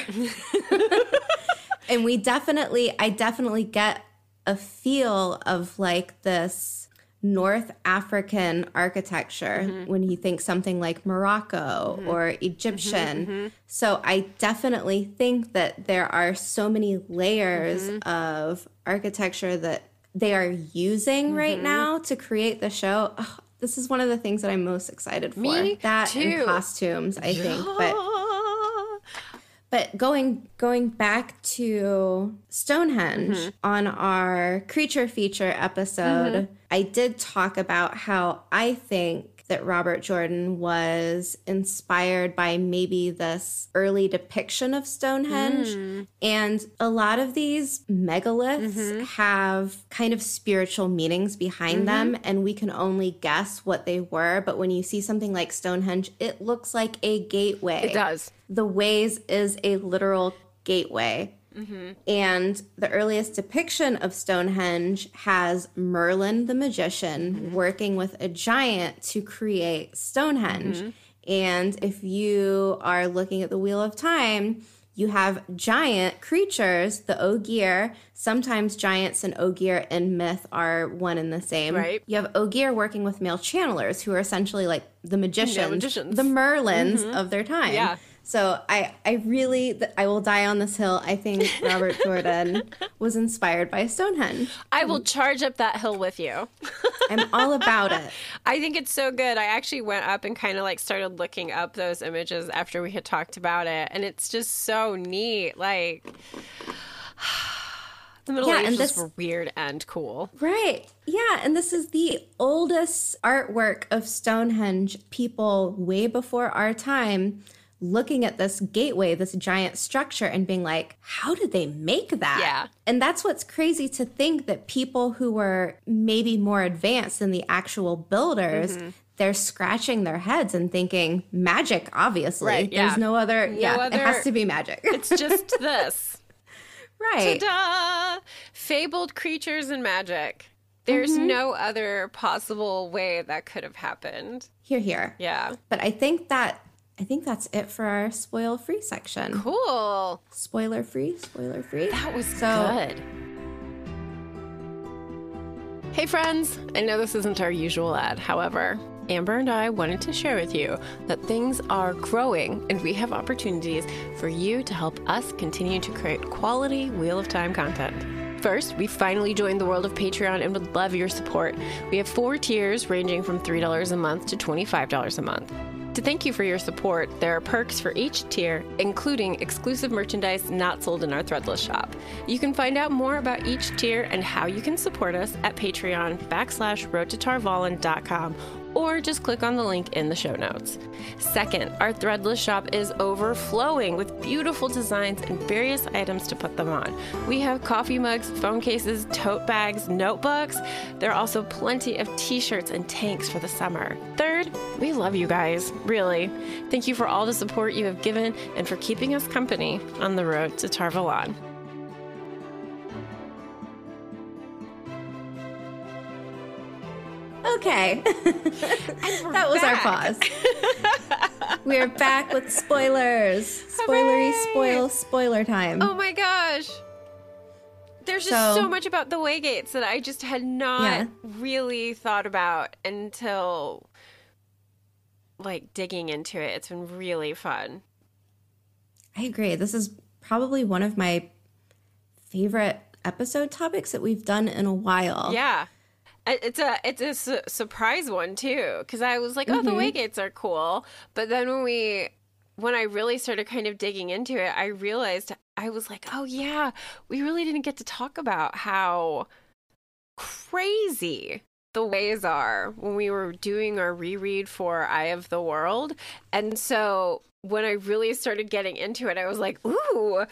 *laughs* and we definitely I definitely get a feel of like this North African architecture mm-hmm. when you think something like Morocco mm-hmm. or Egyptian. So I definitely think that there are so many layers of architecture that they are using right now to create the show. Ugh, this is one of the things that I'm most excited for. Me that too. and costumes, I think. But but going going back to Stonehenge Mm-hmm. on our creature feature episode, I did talk about how I think that Robert Jordan was inspired by maybe this early depiction of Stonehenge. Mm. And a lot of these megaliths Mm-hmm. have kind of spiritual meanings behind them, and we can only guess what they were. But when you see something like Stonehenge, it looks like a gateway it does. the ways is a literal gateway. Mm-hmm. And the earliest depiction of Stonehenge has Merlin the magician mm-hmm. working with a giant to create Stonehenge. Mm-hmm. And if you are looking at the Wheel of Time, you have giant creatures, the Ogier. Sometimes giants and Ogier in myth are one and the same. Right. You have Ogier working with male channelers, who are essentially like the magicians, magicians. the Merlins of their time. Yeah. So I, I really, I will die on this hill. I think *laughs* Robert Jordan was inspired by Stonehenge. I will charge up that hill with you. *laughs* I'm all about it. I think it's so good. I actually went up and kind of like started looking up those images after we had talked about it, and it's just so neat. Like *sighs* the Middle Yeah, Ages and this- were weird and cool. Right. Yeah. And this is the oldest artwork of Stonehenge. People way before our time looking at this gateway, this giant structure, and being like, how did they make that? Yeah. And that's what's crazy to think that people who were maybe more advanced than the actual builders. Mm-hmm. They're scratching their heads and thinking magic, obviously. Right, yeah. There's no other, yeah, it has to be magic. It's just *laughs* this. right. Ta-da! Fabled creatures and magic. There's Mm-hmm. no other possible way that could have happened. Here, here. Yeah. But I think that I think that's it for our spoil free section. Cool. Spoiler free, spoiler free. That was So- good. Hey, friends. I know this isn't our usual ad. However, Amber and I wanted to share with you that things are growing and we have opportunities for you to help us continue to create quality Wheel of Time content. First, we finally joined the world of Patreon and would love your support. We have four tiers ranging from $3 a month to $25 a month. To thank you for your support, there are perks for each tier, including exclusive merchandise not sold in our Threadless shop. You can find out more about each tier and how you can support us at Patreon backslash roadtotarvalin.com or just click on the link in the show notes. Second, our Threadless shop is overflowing with beautiful designs and various items to put them on. We have coffee mugs, phone cases, tote bags, notebooks. There are also plenty of t shirts and tanks for the summer. Third, we love you guys, really. Thank you for all the support you have given and for keeping us company on the road to Tar Valon. Okay. *laughs* that was our pause. *laughs* we are back with spoilers. Spoilery, Hooray! spoil, spoiler time. Oh my gosh. There's just So- so, much about the Waygates that I just had not Yeah. really thought about until like digging into it. It's been really fun. I agree. This is probably one of my favorite episode topics that we've done in a while. Yeah. It- It's a it's a su- surprise one too because I was like, oh, the mm-hmm. Waygates are cool, but then when we when I really started kind of digging into it, I realized I was like, oh yeah, we really didn't get to talk about how crazy the ways are when we were doing our reread for Eye of the World, and so when I really started getting into it, I was like, ooh.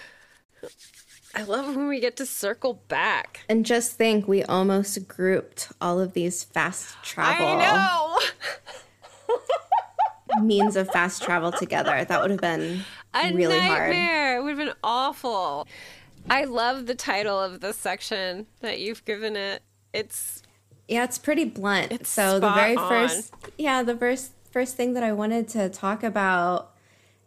I love when we get to circle back. And just think, we almost grouped all of these fast travel I know. *laughs* means of fast travel together. That would have been A really hard. nightmare. It would have been awful. I love the title of this section that you've given it. It's Yeah, it's pretty blunt. It's so the very on. first yeah, the first first thing that I wanted to talk about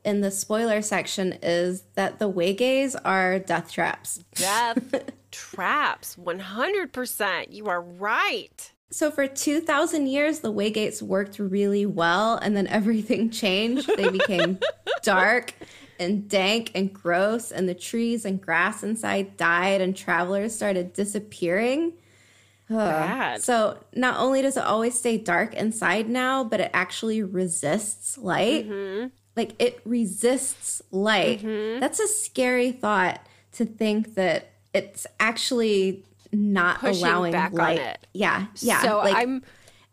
in the spoiler section is that the Waygates are death traps. death *laughs* traps. 100%. You are right. So for 2000 years the Waygates worked really well and then everything *laughs* changed. They became *laughs* dark and dank and gross and the trees and grass inside died and travelers started disappearing. Bad. So not only does it always stay dark inside now, but it actually resists light. Mm-hmm. Like it resists light. Mm-hmm. That's a scary thought to think that it's actually not Pushing allowing light. it. Yeah, yeah. so like I'm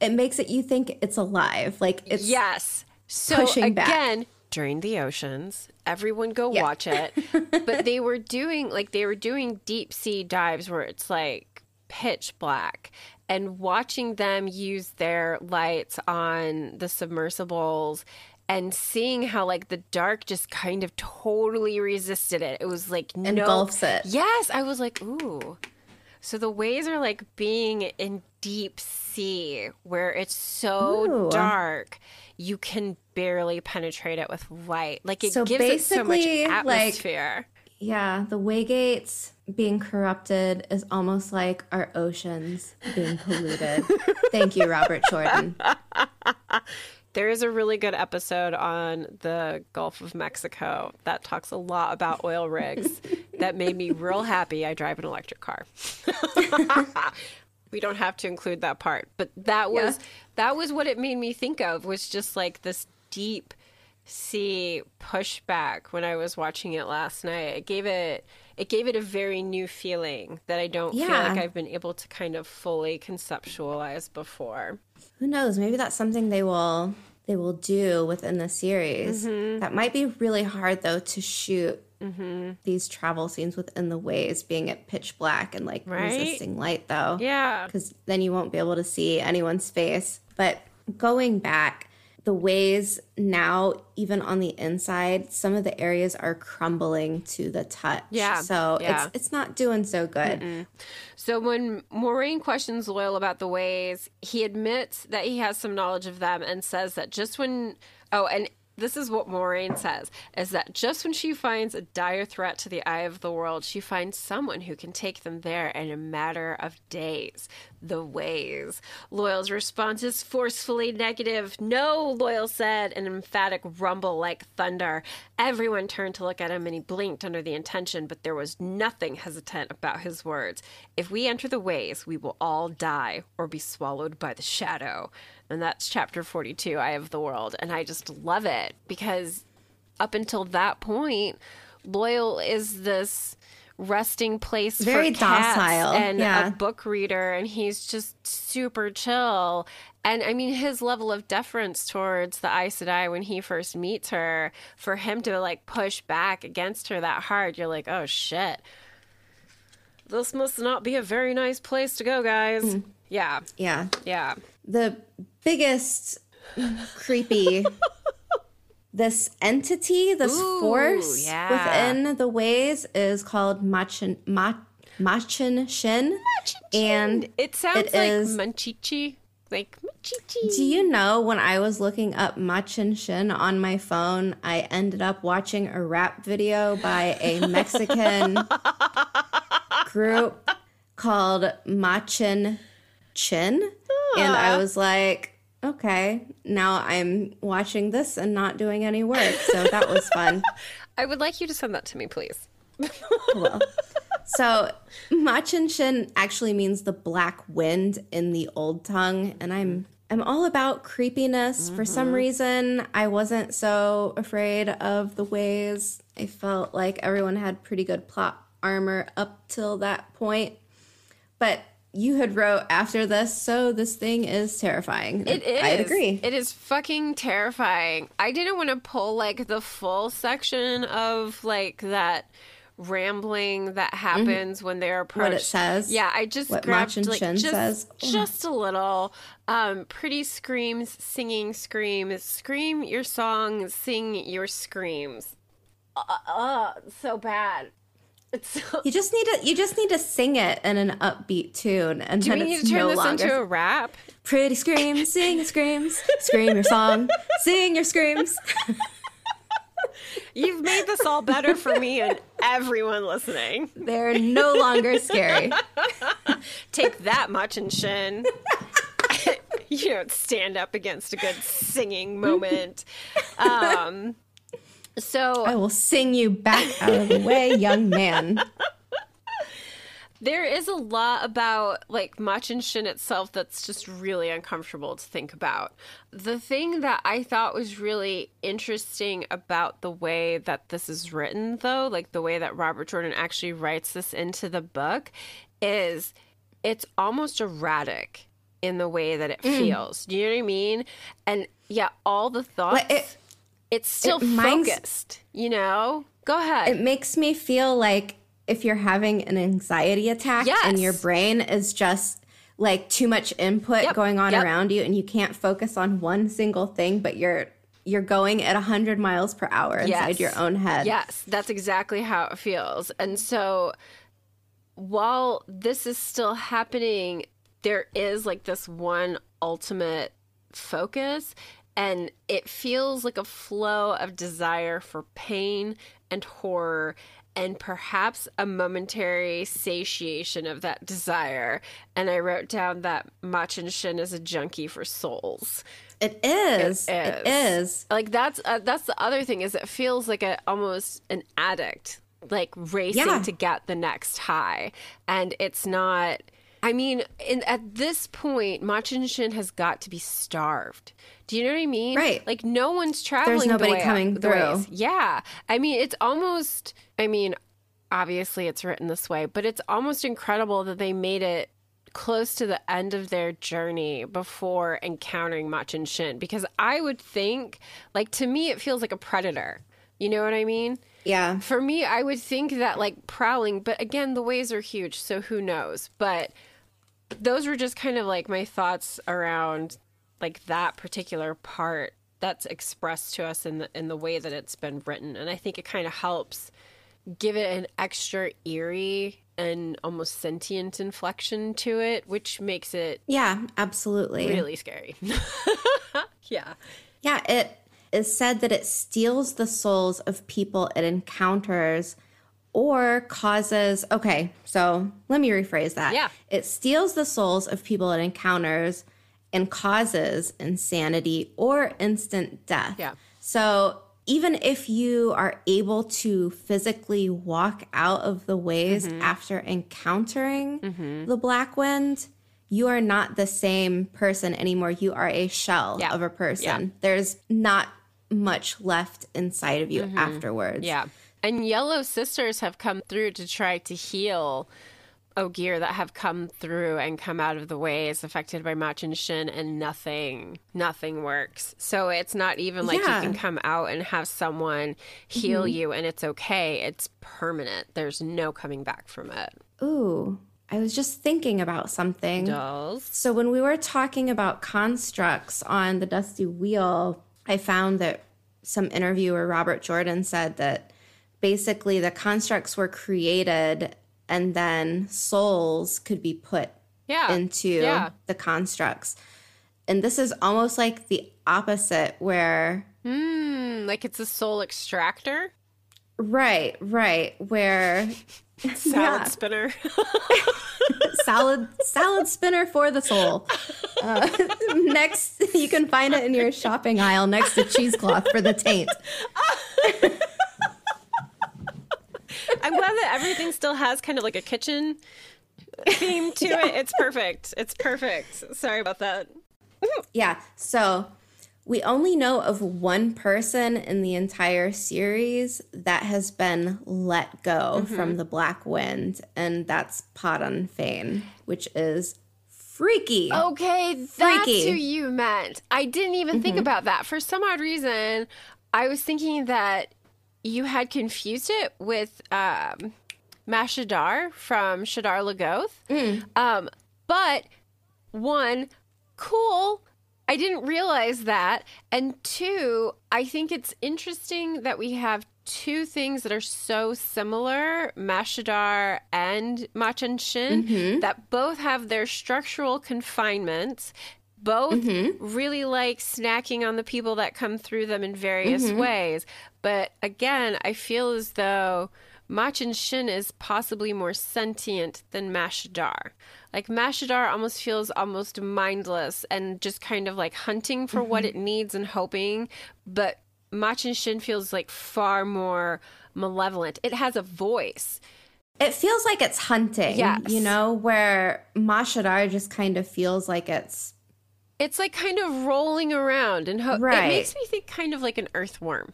it makes it you think it's alive. Like it's yes. So pushing back. again, Drain the Oceans, everyone go Yeah. watch it. *laughs* but they were doing like they were doing deep sea dives where it's like pitch black and watching them use their lights on the submersibles and seeing how like the dark just kind of totally resisted it. It was like no Engulfs it. Yes, I was like, ooh. So the ways are like being in deep sea where it's so Ooh. dark you can barely penetrate it with light. Like it So gives it so much basically, like- atmosphere. yeah, the Waygates being corrupted is almost like our oceans being polluted. *laughs* Thank you, Robert Jordan. *laughs* There is a really good episode on the Gulf of Mexico that talks a lot about oil rigs *laughs* that made me real happy I drive an electric car. *laughs* we don't have to include that part, but that was Yeah. that was what it made me think of was just like this deep sea pushback when I was watching it last night. It gave it it gave it a very new feeling that I don't feel like I've been able to kind of fully conceptualize before. Who knows? Maybe that's something they will they will do within the series. Mm-hmm. That might be really hard though to shoot these travel scenes within the ways being at pitch black and like Right? resisting light though. Yeah. because then you won't be able to see anyone's face. But going back, the ways now, even on the inside, some of the areas are crumbling to the touch. Yeah, So yeah. it's it's not doing so good. So when Moiraine questions Loial about the ways, he admits that he has some knowledge of them and says that just when oh, and this is what Moiraine says is that just when she finds a dire threat to the eye of the world, she finds someone who can take them there in a matter of days. The ways. Loial's response is forcefully negative. No, Loial said, an emphatic rumble like thunder. Everyone turned to look at him and he blinked under the intention, but there was nothing hesitant about his words. If we enter the ways, we will all die or be swallowed by the shadow. And that's chapter 42, Eye of the World. And I just love it because up until that point, Loial is this resting place Very for cats docile, and yeah. a book reader and he's just super chill and i mean his level of deference towards the Aes Sedai when he first meets her for him to like push back against her that hard you're like oh shit this must not be a very nice place to go guys Hmm. yeah Yeah. yeah The biggest creepy *laughs* this entity, this Ooh, force yeah. within the ways is called Machin Ma, Machin Shin. And it sounds it like is- Munchichi Like, Chi-Chi. Do you know when I was looking up Machin Shin on my phone, I ended up watching a rap video by a *laughs* Mexican group called Machin Chin. And I was like, okay, now I'm watching this and not doing any work. So that was fun. *laughs* I would like you to send that to me, please. *laughs* Well, so Machin Shin actually means the black wind in the old tongue, and I'm I'm all about creepiness. For some mm-hmm. reason, I wasn't so afraid of the ways. I felt like everyone had pretty good plot armor up till that point. But you had wrote after this, so this thing is terrifying. It is. I'd agree. It is fucking terrifying. I didn't want to pull like the full section of like that rambling that happens when they're approached. Mm-hmm. What it says. Yeah, I just What grabbed like Shin just, says. just a little. Um, pretty screams, singing screams, scream your song, sing your screams. Uh, uh, so bad. It's so. You just need to you just need to sing it in an upbeat tune, and Do then we need it's to turn no this longer into a rap? Pretty screams, sing your screams, scream your song, *laughs* sing your screams. *laughs* You've made this all better for me and everyone listening. They're no longer scary. *laughs* Take that Machin Shin. you don't stand up against a good singing moment. Um, so I will sing you back out of the way, young man. there is a lot about like Machin Shin itself that's just really uncomfortable to think about. The thing that I thought was really interesting about the way that this is written, though, like the way that Robert Jordan actually writes this into the book, is it's almost erratic in the way that it mm. feels. Do you know what I mean? And yeah, all the thoughts, Like, it- it's still it focused, you know? Go ahead. It makes me feel like if you're having an anxiety attack and your brain is just like too much input Yep, going on yep. around you and you can't focus on one single thing but you're you're going at 100 miles per hour inside Yes. your own head. Yes, that's exactly how it feels. And so while this is still happening, there is like this one ultimate focus and it feels like a flow of desire for pain and horror and perhaps a momentary satiation of that desire. And I wrote down that Machin Shin is a junkie for souls. It is. It is. Like that's uh, that's the other thing is it feels like a almost an addict like racing Yeah. to get the next high, and it's not. I mean, in, at this point, Machin Shin has got to be starved. Do you know what I mean? Right. Like no one's traveling. the nobody coming the ways. through. Yeah. I mean, it's almost. I mean, obviously it's written this way, but it's almost incredible that they made it close to the end of their journey before encountering Machin Shin because I would think like to me it feels like a predator. You know what I mean? Yeah. For me, I would think that like prowling, but again, the ways are huge, so who knows? But those were just kind of like my thoughts around like that particular part that's expressed to us in the in the way that it's been written, and I think it kind of helps give it an extra eerie and almost sentient inflection to it, which makes it Yeah, absolutely. really scary. *laughs* yeah. Yeah, it is said that it steals the souls of people it encounters or causes. Okay, so let me rephrase that. Yeah. It steals the souls of people it encounters and causes insanity or instant death. Yeah. So even if you are able to physically walk out of the ways Mm-hmm. after encountering the black wind, you are not the same person anymore. You are a shell Yeah. of a person. Yeah. There's not much left inside of you afterwards. Mm-hmm. Yeah. And yellow sisters have come through to try to heal Ogier that have come through and come out of the ways affected by Machin Shin and nothing nothing works. So it's not even like Yeah. you can come out and have someone heal you and it's okay. It's permanent. There's no coming back from it. Ooh, I was just thinking about something. Dolls. So when we were talking about constructs on the Dusty Wheel, I found that some interviewer Robert Jordan said that basically the constructs were created and then souls could be put Yeah. into Yeah. the constructs. and this is almost like the opposite where Mm, like it's a soul extractor, right, right, where *laughs* *laughs* salad Yeah. spinner. *laughs* salad salad spinner for the soul. Uh, next, you can find it in your shopping aisle next to cheesecloth for the taint. I'm glad that everything still has kind of like a kitchen theme to it. It's perfect. It's perfect. Sorry about that. Yeah. So we only know of one person in the entire series that has been let go from the Black Wind, and that's Padan Fane, which is freaky. Okay, that's who you meant. I didn't even think about that. For some odd reason, I was thinking that you had confused it with um, Mashadar from Shadar Logoth. Um, but one, cool. I didn't realize that. And two, I think it's interesting that we have two things that are so similar, Mashadar and Machin Shin, mm-hmm. that both have their structural confinements. Both mm-hmm. really like snacking on the people that come through them in various mm-hmm. ways. But again, I feel as though Machin Shin is possibly more sentient than Mashadar. Like Mashadar almost feels almost mindless and just kind of like hunting for what mm-hmm. it needs and hoping, but Machin Shin feels like far more malevolent. It has a voice. It feels like it's hunting, Yes. you know, where Mashadar just kind of feels like it's It's like kind of rolling around and ho- it makes me think kind of like an earthworm.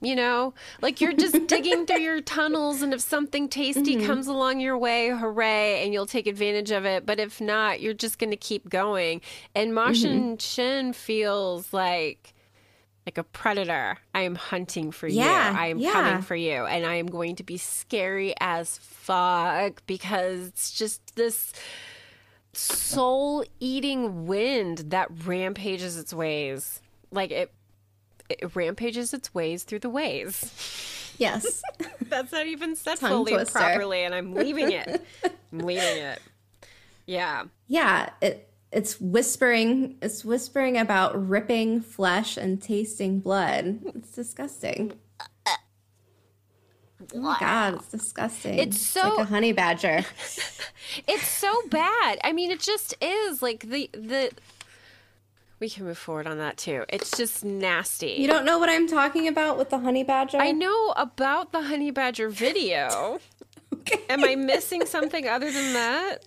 You know, like you're just *laughs* digging through your tunnels, and if something tasty Mm-hmm. comes along your way, hooray, and you'll take advantage of it. But if not, you're just going to keep going. And Machin Mm-hmm. Shin feels like like a predator. I am hunting for Yeah, you. I am yeah. coming for you, and I am going to be scary as fuck because it's just this soul eating wind that rampages its ways. Like it, it rampages its ways through the ways. yes. *laughs* That's not even said Tongue fully twister. properly, and I'm leaving it. *laughs* I'm leaving it. Yeah. yeah, it it's whispering it's whispering about ripping flesh and tasting blood. It's disgusting. Oh my god, it's disgusting. It's so- like a honey badger. *laughs* It's so bad. I mean, it just is like the the. We can move forward on that too. It's just nasty. You don't know what I'm talking about with the honey badger? I know about the honey badger video. *laughs* Okay. Am I missing something other than that?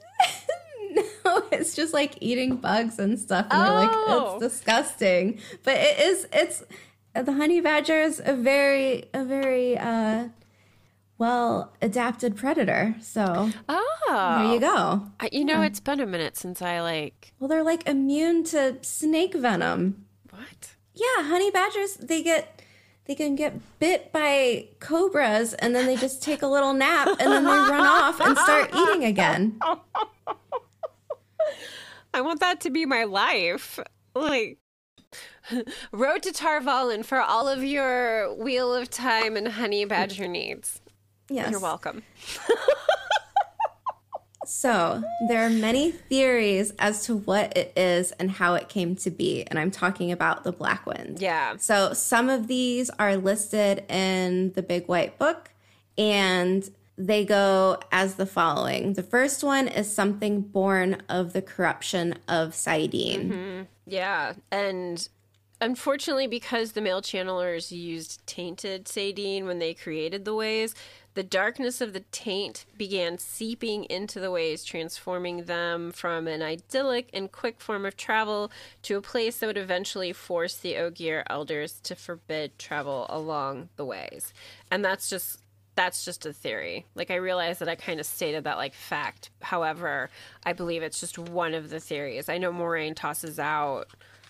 *laughs* No, it's just like eating bugs and stuff. And they're like, Oh. it's disgusting. But it is, it's, the honey badger is a very, a very, uh, well adapted predator. So Oh, there you oh. go. I, you know, it's been a minute since I like Well, they're like immune to snake venom. what? Yeah, honey badgers, they get, they can get bit by cobras and then they just take a little nap and then they run off and start eating again. *laughs* I want that to be my life. Like *laughs* Road to Tar Valon for all of your Wheel of Time and Honey Badger needs. Yes. You're welcome. So, there are many theories as to what it is and how it came to be, and I'm talking about the Black Wind. Yeah. So, some of these are listed in the Big White Book, and they go as the following. The first one is something born of the corruption of Saidin. Mm-hmm. Yeah, and unfortunately, because the male channelers used tainted Saidin when they created the ways, the darkness of the taint began seeping into the ways, transforming them from an idyllic and quick form of travel to a place that would eventually force the Ogier elders to forbid travel along the ways. And that's just that's just a theory. Like I realize that I kind of stated that like fact. However, I believe it's just one of the theories. I know Moiraine tosses out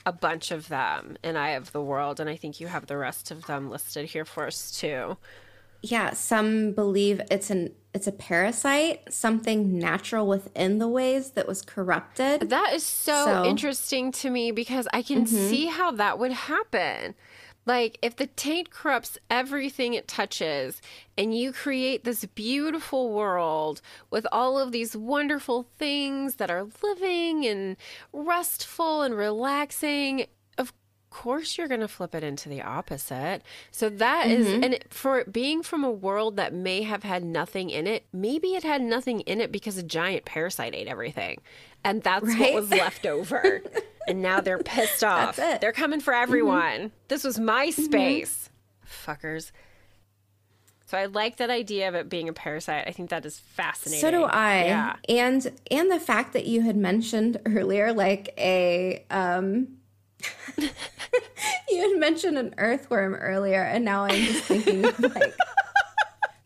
a bunch of them in Eye of the World, and I think you have the rest of them listed here for us too. Yeah, some believe it's an it's a parasite, something natural within the ways that was corrupted. That is so, So- interesting to me because I can mm-hmm. see how that would happen. Like, if the taint corrupts everything it touches, and you create this beautiful world with all of these wonderful things that are living and restful and relaxing, course you're going to flip it into the opposite. So that is, mm-hmm. and for being from a world that may have had nothing in it, maybe it had nothing in it because a giant parasite ate everything. And that's what was left over. *laughs* and now they're pissed off. They're coming for mm-hmm. everyone. This was my mm-hmm. space. Fuckers. So I like that idea of it being a parasite. I think that is fascinating. So do I. Yeah. And and the fact that you had mentioned earlier, like a um *laughs* you had mentioned an earthworm earlier, and now I'm just thinking like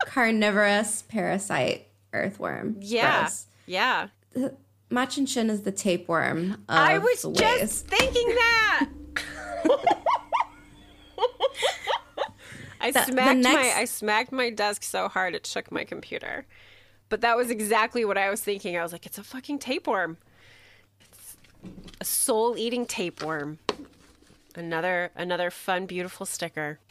carnivorous parasite earthworm. Yeah. Gross. Yeah. Machin Shin is the tapeworm. I was just thinking that. *laughs* I The- the smacked my I smacked my desk so hard it shook my computer. But that was exactly what I was thinking. I was like, it's a fucking tapeworm. A soul-eating tapeworm. Another another fun, beautiful sticker. *laughs*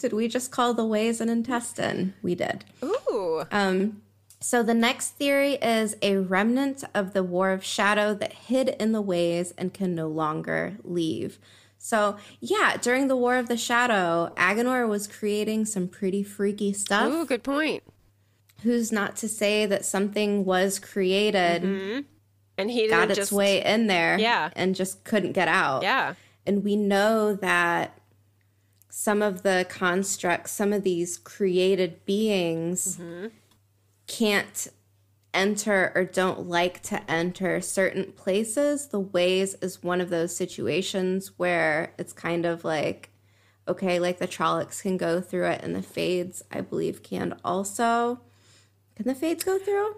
Did we just call the ways an intestine? We did. Ooh. Um, so the next theory is a remnant of the War of Shadow that hid in the ways and can no longer leave. So yeah, during the War of the Shadow, Aginor was creating some pretty freaky stuff. Ooh, good point. Who's not to say that something was created, mm-hmm. And he got its just way in there, Yeah. and just couldn't get out. Yeah. And we know that some of the constructs, some of these created beings mm-hmm. can't enter or don't like to enter certain places. The ways is one of those situations where it's kind of like, okay, like the Trollocs can go through it and the Fades, I believe, can also. Can the Fades go through?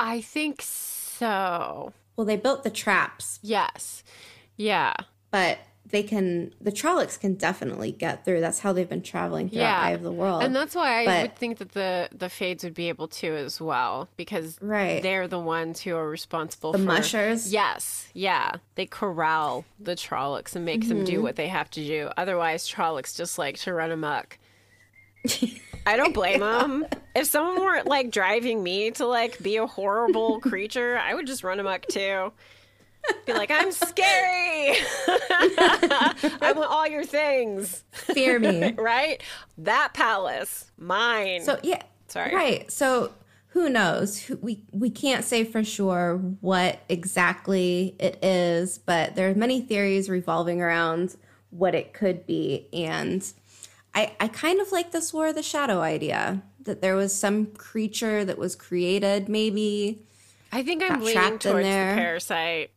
I think so. Well, they built the traps, Yes. Yeah. but they can the Trollocs can definitely get through. That's how they've been traveling throughout Yeah. Eye of the World. And that's why I But- would think that the the fades would be able to as well because Right. they're the ones who are responsible for the for mushers. Yes, yeah. They corral the Trollocs and make them Mm-hmm. do what they have to do. Otherwise, Trollocs just like to run amok. *laughs* I don't blame them. If someone were like driving me to like be a horrible *laughs* creature, I would just run amok too. Be like, I'm *laughs* scary. *laughs* I want all your things, Fear me. right? That palace, mine. So yeah, Sorry. Right. So who knows? We we can't say for sure what exactly it is, but there are many theories revolving around what it could be, and I I kind of like this War of the Shadow idea that there was some creature that was created, maybe. I think I'm leaning towards the parasite.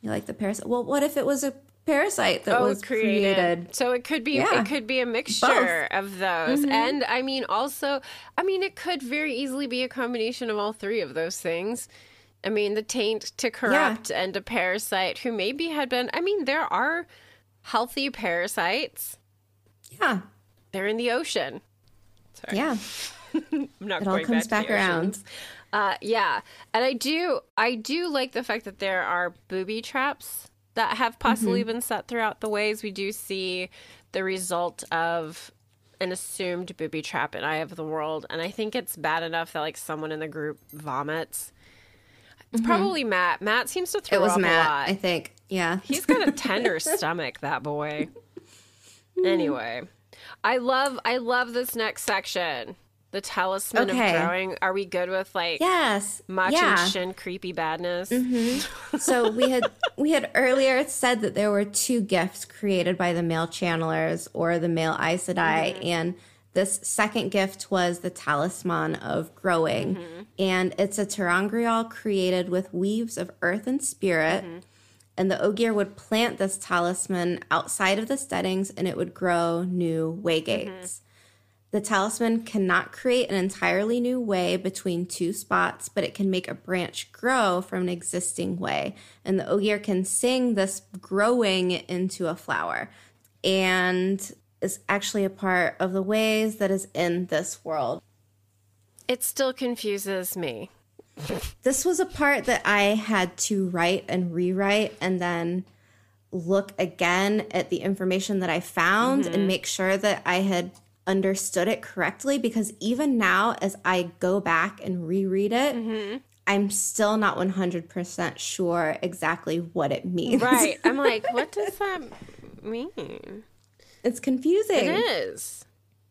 You like the parasite? Well, what if it was a parasite that Oh, was created. created? So it could be Yeah. it could be a mixture of those. Mm-hmm. And I mean also I mean it could very easily be a combination of all three of those things. I mean the taint to corrupt and a parasite who maybe had been I mean there are healthy parasites. Yeah, They're in the ocean. Sorry. yeah. *laughs* I'm not It all comes back, back around. Uh, yeah, and I do, I do like the fact that there are booby traps that have possibly Mm-hmm. been set throughout the ways. We do see the result of an assumed booby trap in Eye of the World, and I think it's bad enough that like someone in the group vomits. It's probably Mat. Mat seems to throw Mm-hmm. It was up a Mat, lot. I think. Yeah. He's got a tender *laughs* stomach, that boy. *laughs* Anyway, I love I love this next section. The talisman Okay. of growing. Are we good with like Yes. Mach yeah. and Shin creepy badness? Mm-hmm. *laughs* so we had we had earlier said that there were two gifts created by the male channelers or the male Aes Sedai, mm-hmm. and this second gift was the talisman of growing, mm-hmm. and it's a ter'angreal created with weaves of earth and spirit. And the Ogier would plant this talisman outside of the steadings, and it would grow new waygates. Mm-hmm. The talisman cannot create an entirely new way between two spots, but it can make a branch grow from an existing way. And the Ogier can sing this growing into a flower and is actually a part of the ways that is in this world. It still confuses me. This was a part that I had to write and rewrite, and then look again at the information that I found Mm-hmm. and make sure that I had understood it correctly because even now, as I go back and reread it, Mm-hmm. I'm still not 100% sure exactly what it means. Right. I'm *laughs* like, what does that mean? It's confusing. It is.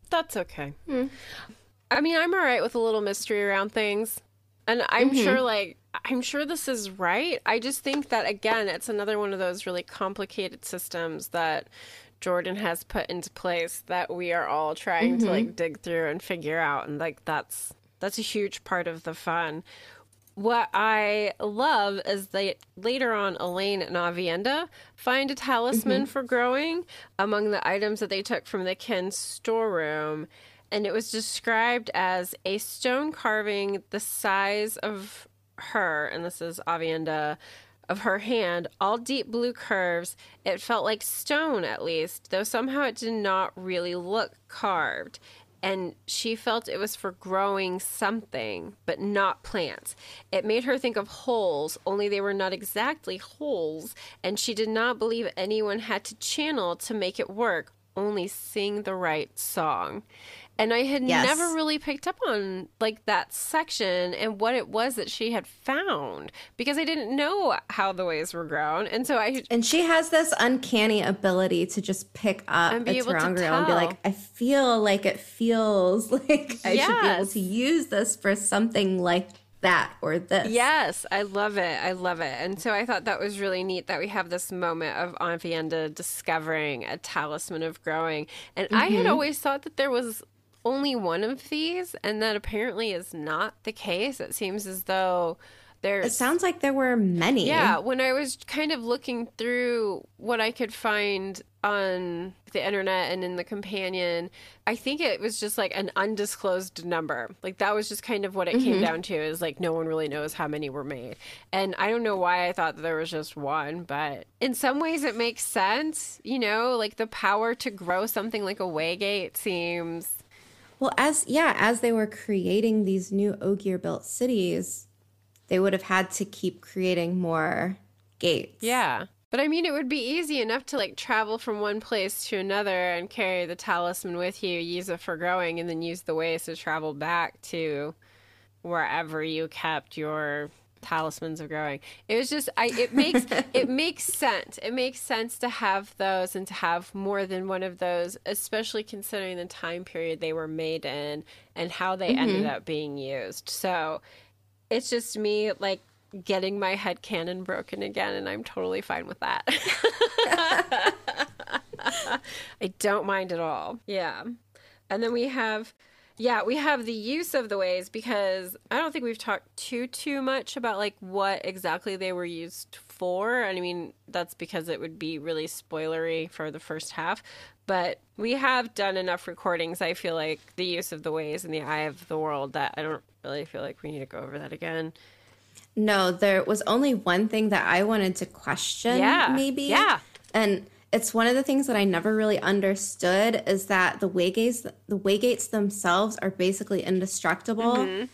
That's okay. I mean, I'm all right with a little mystery around things. And I'm mm-hmm. sure, like, I'm sure this is right. I just think that, again, it's another one of those really complicated systems that Jordan has put into place that we are all trying to, mm-hmm. like, dig through and figure out. And, like, that's. That's a huge part of the fun. What I love is that later on, Elayne and Aviendha find a talisman mm-hmm. for growing among the items that they took from the Ken storeroom. And it was described as a stone carving the size of her, and this is Aviendha, of her hand, all deep blue curves. It felt like stone, at least, though somehow it did not really look carved and she felt it was for growing something, but not plants. It made her think of holes, only they were not exactly holes, and she did not believe anyone had to channel to make it work, only sing the right song. And I had Yes. never really picked up on like that section and what it was that she had found because I didn't know how the ways were grown. And so I And she has this uncanny ability to just pick up And be a able to ter'angreal and be like, I feel like it feels *laughs* like I should be able to use this for something like that or this. Yes, I love it. I love it. And so I thought that was really neat that we have this moment of Aviendha discovering a talisman of growing. And I Mm-hmm. had always thought that there was only one of these, and that apparently is not the case. It seems as though there's. It sounds like there were many. Yeah, when I was kind of looking through what I could find on the internet and in the companion, I think it was just like an undisclosed number. Like that was just kind of what it came mm-hmm. down to is like no one really knows how many were made. And I don't know why I thought that there was just one, but in some ways it makes sense, you know, like the power to grow something like a waygate seems Well, as yeah, as they were creating these new Ogier built cities, they would have had to keep creating more gates. Yeah. But I mean, it would be easy enough to like travel from one place to another and carry the talisman with you, use it for growing, and then use the ways to travel back to wherever you kept your talismans of growing. It was just I it makes *laughs* it makes sense. It makes sense to have those and to have more than one of those, especially considering the time period they were made in and how they ended mm-hmm. up being used. So it's just me like getting my head canon broken again and i'm totally fine with that *laughs* *laughs* i don't mind at all yeah and then we have yeah we have the use of the ways because i don't think we've talked too too much about like what exactly they were used for and i mean that's because it would be really spoilery for the first half but we have done enough recordings i feel like the use of the ways in the eye of the world that i don't really feel like we need to go over that again No, there was only one thing that I wanted to question, Yeah. maybe. Yeah. And it's one of the things that I never really understood is that the waygates the waygates themselves are basically indestructible. Mm-hmm.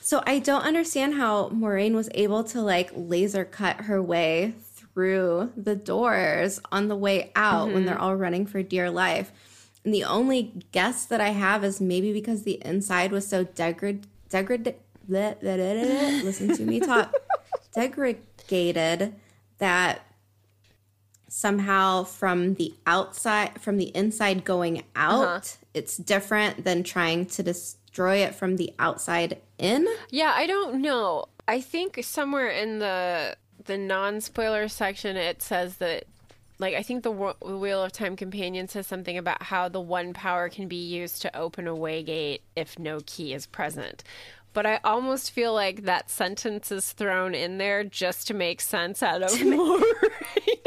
So I don't understand how Moiraine was able to like laser cut her way through the doors on the way out when Mm-hmm. they're all running for dear life. And the only guess that I have is maybe because the inside was so degraded degrad listen to me talk *laughs* degraded that somehow from the outside from the inside going out uh-huh. it's different than trying to destroy it from the outside in Yeah, I don't know. I think somewhere in the the non-spoiler section it says that like I think the Wheel of Time companion says something about how the one power can be used to open a waygate if no key is present. But I almost feel like that sentence is thrown in there just to make sense out of Moiraine. *laughs*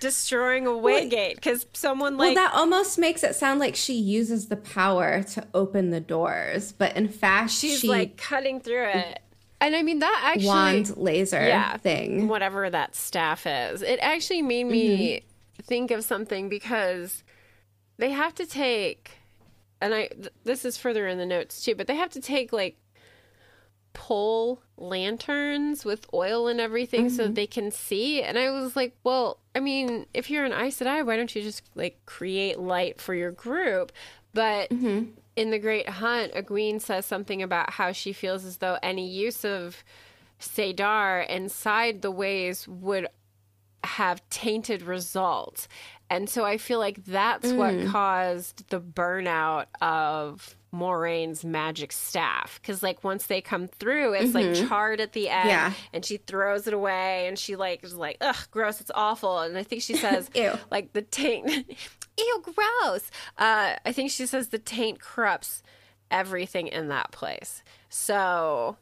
Destroying a waygate because someone well like that almost makes it sound like she uses the power to open the doors but in fact she's she like cutting through it. And I mean that actually wand laser yeah, thing whatever that staff is. It actually made me mm-hmm. think of something because they have to take, and I th- this is further in the notes too, but they have to take like pull lanterns with oil and everything so that mm-hmm. they can see. And I was like, well, I mean, if you're an Aes Sedai, why don't you just like create light for your group? But mm-hmm. in the Great Hunt, Egwene says something about how she feels as though any use of saidar inside the ways would have tainted results. And so I feel like that's what mm. caused the burnout of Moiraine's magic staff. Because, like, once they come through, it's like charred at the end, Yeah. and she throws it away, and she, like, is like, ugh, gross, it's awful. And I think she *laughs* says, Ew. like, the taint, *laughs* ew, gross. Uh, I think she says the taint corrupts everything in that place. So,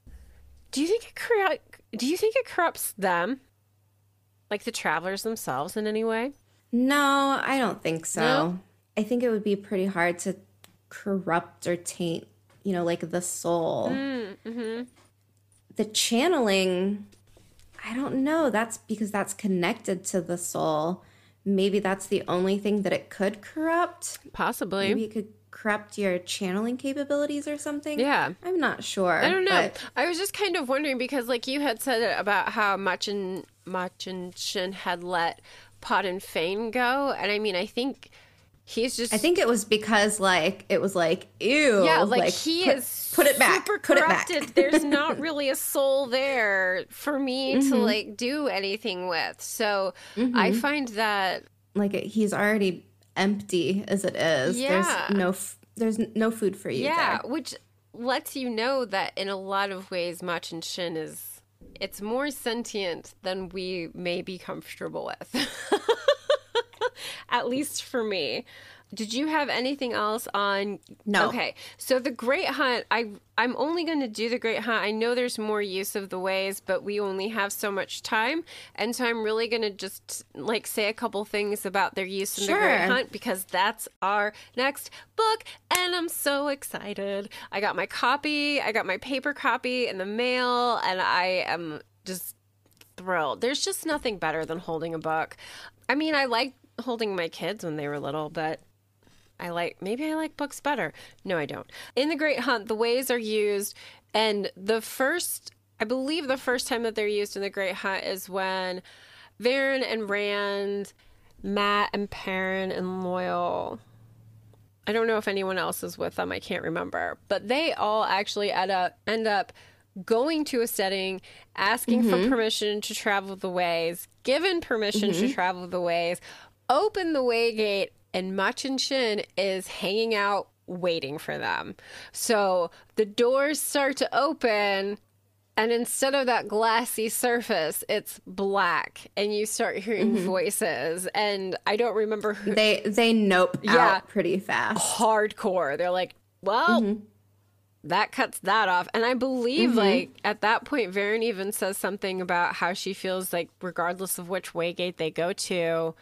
do you think it corru- do you think it corrupts them? Like the travelers themselves in any way? No, I don't think so. No? I think it would be pretty hard to corrupt or taint, you know, like the soul. Mm, mm-hmm. The channeling, I don't know. That's because that's connected to the soul. Maybe that's the only thing that it could corrupt. Possibly. Maybe it could corrupt your channeling capabilities or something. Yeah. I'm not sure. I don't know. but- I was just kind of wondering because, like, you had said about how much and Machin Shin had let Padan Fane go, and I mean, I think he's just. I think it was because like it was like ew. yeah, like, he put, is put it back. super Put it back. corrupted. There's *laughs* not really a soul there for me Mm-hmm. to like do anything with. So I find that like he's already empty as it is. Yeah. There's no f- there's no food for you. Yeah, there. which lets you know that in a lot of ways, Machin Shin is it's more sentient than we may be comfortable with. *laughs* *laughs* At least for me. Did you have anything else on? No. Okay, so the Great Hunt, I I'm only going to do the Great Hunt. I know there's more use of the ways, but we only have so much time, and so I'm really going to just like say a couple things about their use in the Great Hunt because that's our next book, and I'm so excited. I got my copy, I got my paper copy in the mail, and I am just thrilled. There's just nothing better than holding a book. I mean, I like holding my kids when they were little, but I like maybe I like books better. No, I don't. In the Great Hunt, the ways are used, and the first, I believe, the first time that they're used in the Great Hunt is when Verin and Rand, Mat and Perrin and Loial. I don't know if anyone else is with them. I can't remember, but they all actually end up end up going to a steading, asking for mm-hmm. permission to travel the ways, given permission to mm-hmm. travel the ways, open the way gate, and Machin Shin is hanging out waiting for them. So the doors start to open. And instead of that glassy surface, it's black, and you start hearing mm-hmm. voices. And I don't remember who They they nope Yeah. out pretty fast. hardcore. They're like, well, mm-hmm. that cuts that off. And I believe, mm-hmm. like, at that point, Verin even says something about how she feels like, regardless of which waygate they go to,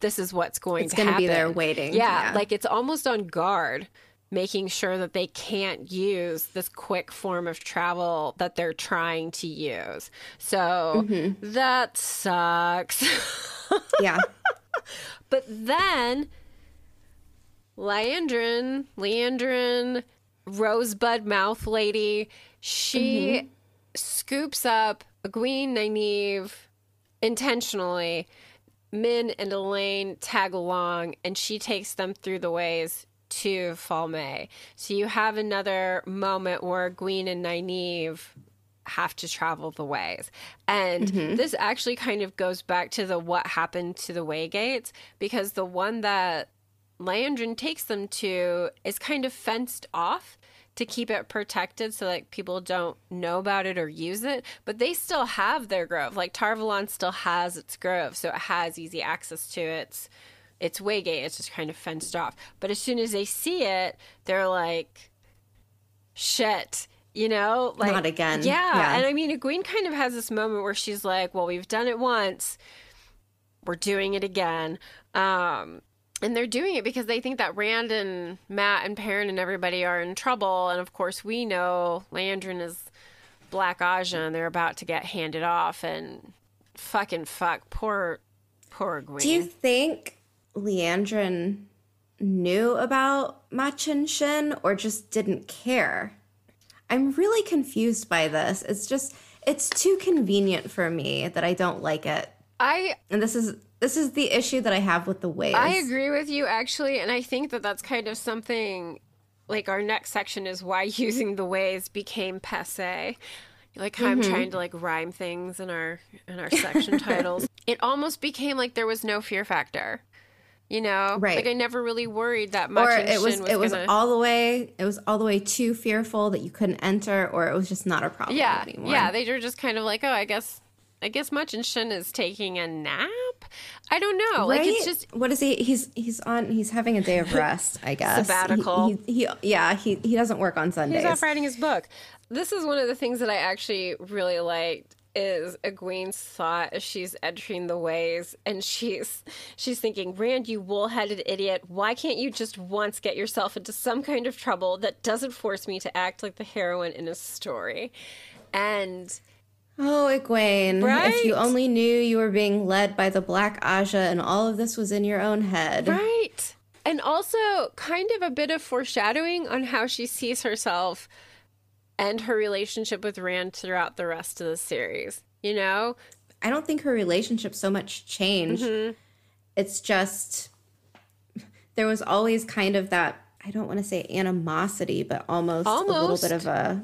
this is what's going It's to gonna happen. be there waiting. Yeah, Yeah. like it's almost on guard, making sure that they can't use this quick form of travel that they're trying to use. So mm-hmm. that sucks. *laughs* Yeah. But then Liandrin, Liandrin, Rosebud Mouth Lady, she mm-hmm. scoops up Egwene, Nynaeve intentionally. Min and Elayne tag along, and she takes them through the ways to Falme. So you have another moment where Egwene and Nynaeve have to travel the ways. And mm-hmm. this actually kind of goes back to the what happened to the waygates because the one that Liandrin takes them to is kind of fenced off to keep it protected so like people don't know about it or use it but they still have their grove. Like Tar Valon still has its grove so it has easy access to its its waygate it's just kind of fenced off. But as soon as they see it they're like shit you know? Like Not again. yeah, Yeah. and i mean Egwene kind of has this moment where she's like well we've done it once. We're doing it again. Um and they're doing it because they think that Rand and Mat and Perrin and everybody are in trouble. And of course, we know Liandrin is Black Ajah and they're about to get handed off. And fucking fuck, poor, poor Gwen. Do you think Liandrin knew about Machin Shin or just didn't care? I'm really confused by this. It's just it's too convenient for me that I don't like it. I And this is this is the issue that I have with the ways. I agree with you actually, and I think that that's kind of something like our next section is why *laughs* using the ways became passe. Like how I'm mm-hmm. trying to like rhyme things in our in our section *laughs* titles. It almost became like there was no fear factor. You know, Right. Like I never really worried that much. Or it was Shin it was gonna- all the way it was all the way too fearful that you couldn't enter, or it was just not a problem yeah, anymore. yeah. They were just kind of like, oh, I guess, I guess Machin Shin is taking a nap. I don't know. Like it's just what is he? He's he's on. He's having a day of *laughs* rest, I guess. Sabbatical. He, he, he yeah. He he doesn't work on Sundays. He's off writing his book. This is one of the things that I actually really liked is Egwene's thought as she's entering the ways and she's she's thinking, Rand, you wool-headed idiot, why can't you just once get yourself into some kind of trouble that doesn't force me to act like the heroine in a story? And Oh, Egwene! Right? If you only knew you were being led by the Black Ajah, and all of this was in your own head. Right. And also kind of a bit of foreshadowing on how she sees herself and her relationship with Rand throughout the rest of the series. You know? I don't think her relationship so much changed. Mm-hmm. It's just there was always kind of that. I don't want to say animosity, but almost, a little bit of a.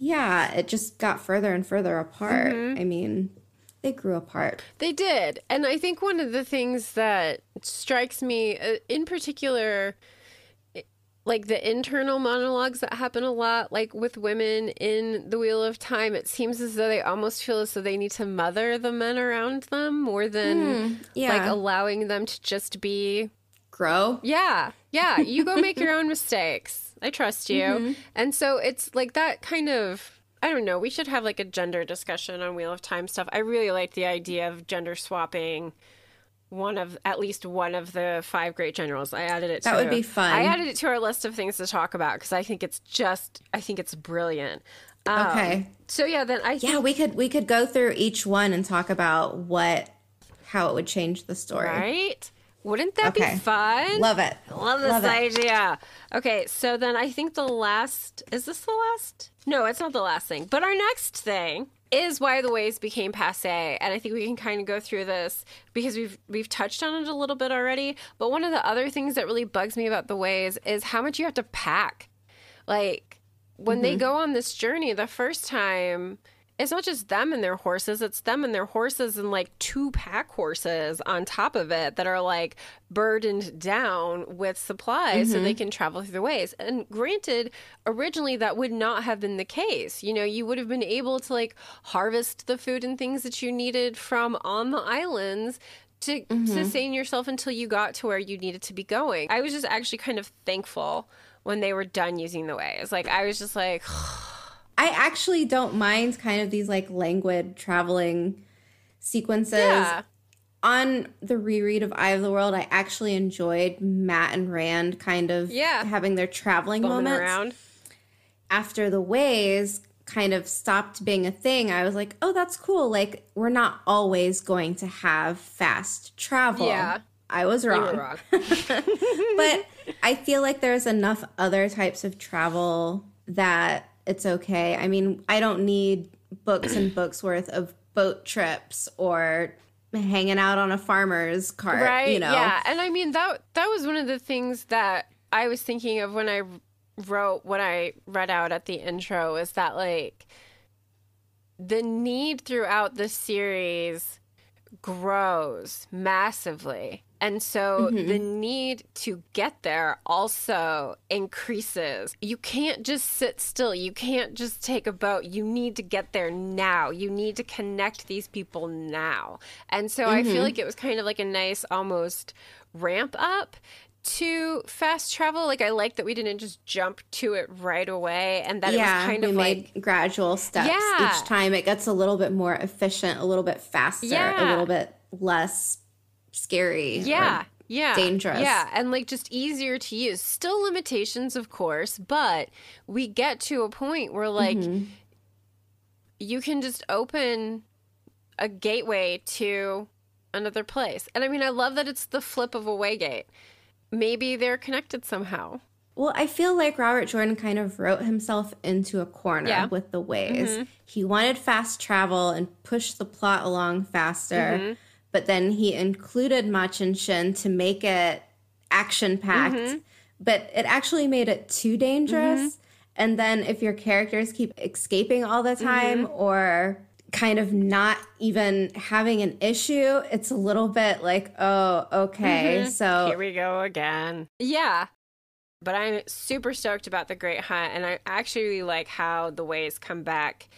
Yeah, it just got further and further apart. Mm-hmm. I mean, they grew apart. They did. And I think one of the things that strikes me uh, in particular like the internal monologues that happen a lot like with women in the wheel of time it seems as though they almost feel as though they need to mother the men around them more than like yeah. allowing them to just be Grow. yeah yeah you go make your *laughs* own mistakes i trust you and so it's like that kind of i don't know we should have like a gender discussion on wheel of time stuff i really like the idea of gender swapping one of at least one of the five great generals i added it That to, would be fun. i added it to our list of things to talk about because i think it's just i think it's brilliant Um, Okay. so yeah then i think Yeah, we could we could go through each one and talk about what how it would change the story. right wouldn't that Okay. be fun Love it. Love this Love it. idea. Okay, so then I think the last is this the last? No, it's not the last thing. But our next thing is why the ways became passe, and I think we can kind of go through this because we've we've touched on it a little bit already. But one of the other things that really bugs me about the ways is how much you have to pack. Like when they mm-hmm. go on this journey the first time, it's not just them and their horses, it's them and their horses and like two pack horses on top of it that are like burdened down with supplies so they mm-hmm. can travel through the ways. And granted, originally that would not have been the case. You know, you would have been able to like harvest the food and things that you needed from on the islands to mm-hmm. sustain yourself until you got to where you needed to be going. I was just actually kind of thankful when they were done using the ways. Like I was just like, *sighs* I actually don't mind kind of these like languid traveling sequences. yeah. On the reread of Eye of the World, I actually enjoyed Mat and Rand kind of Yeah. having their traveling bumming moments. around. After the ways kind of stopped being a thing, I was like, oh, that's cool. Like, we're not always going to have fast travel. Yeah. I was wrong. wrong. *laughs* *laughs* but I feel like there's enough other types of travel that it's okay. I mean, I don't need books and books *clears throat* worth of boat trips or hanging out on a farmer's cart, right? you know. Yeah, and I mean that that was one of the things that I was thinking of when I wrote what I read out at the intro is that like the need throughout the series grows massively. And so the mm-hmm. need to get there also increases. You can't just sit still. You can't just take a boat. You need to get there now. You need to connect these people now. And so I feel mm-hmm. like it was kind of like a nice almost ramp up to fast travel. Like I like that we didn't just jump to it right away and that yeah, it was kind of made like gradual steps Yeah. each time. It gets a little bit more efficient, a little bit faster, a little bit less scary. Yeah. Yeah. dangerous. Yeah. And like just easier to use. Still limitations, of course, but we get to a point where like Mm-hmm. you can just open a gateway to another place. And I mean, I love that it's the flip of a waygate. Maybe they're connected somehow. Well, I feel like Robert Jordan kind of wrote himself into a corner Yeah. with the ways. He wanted fast travel and push the plot along faster, but then he included Machin Shin to make it action packed, mm-hmm. but it actually made it too dangerous. Mm-hmm. And then if your characters keep escaping all the time mm-hmm. or kind of not even having an issue, it's a little bit like, oh, okay. So Here we go again. Yeah. But I'm super stoked about the Great Hunt, and I actually like how the ways come back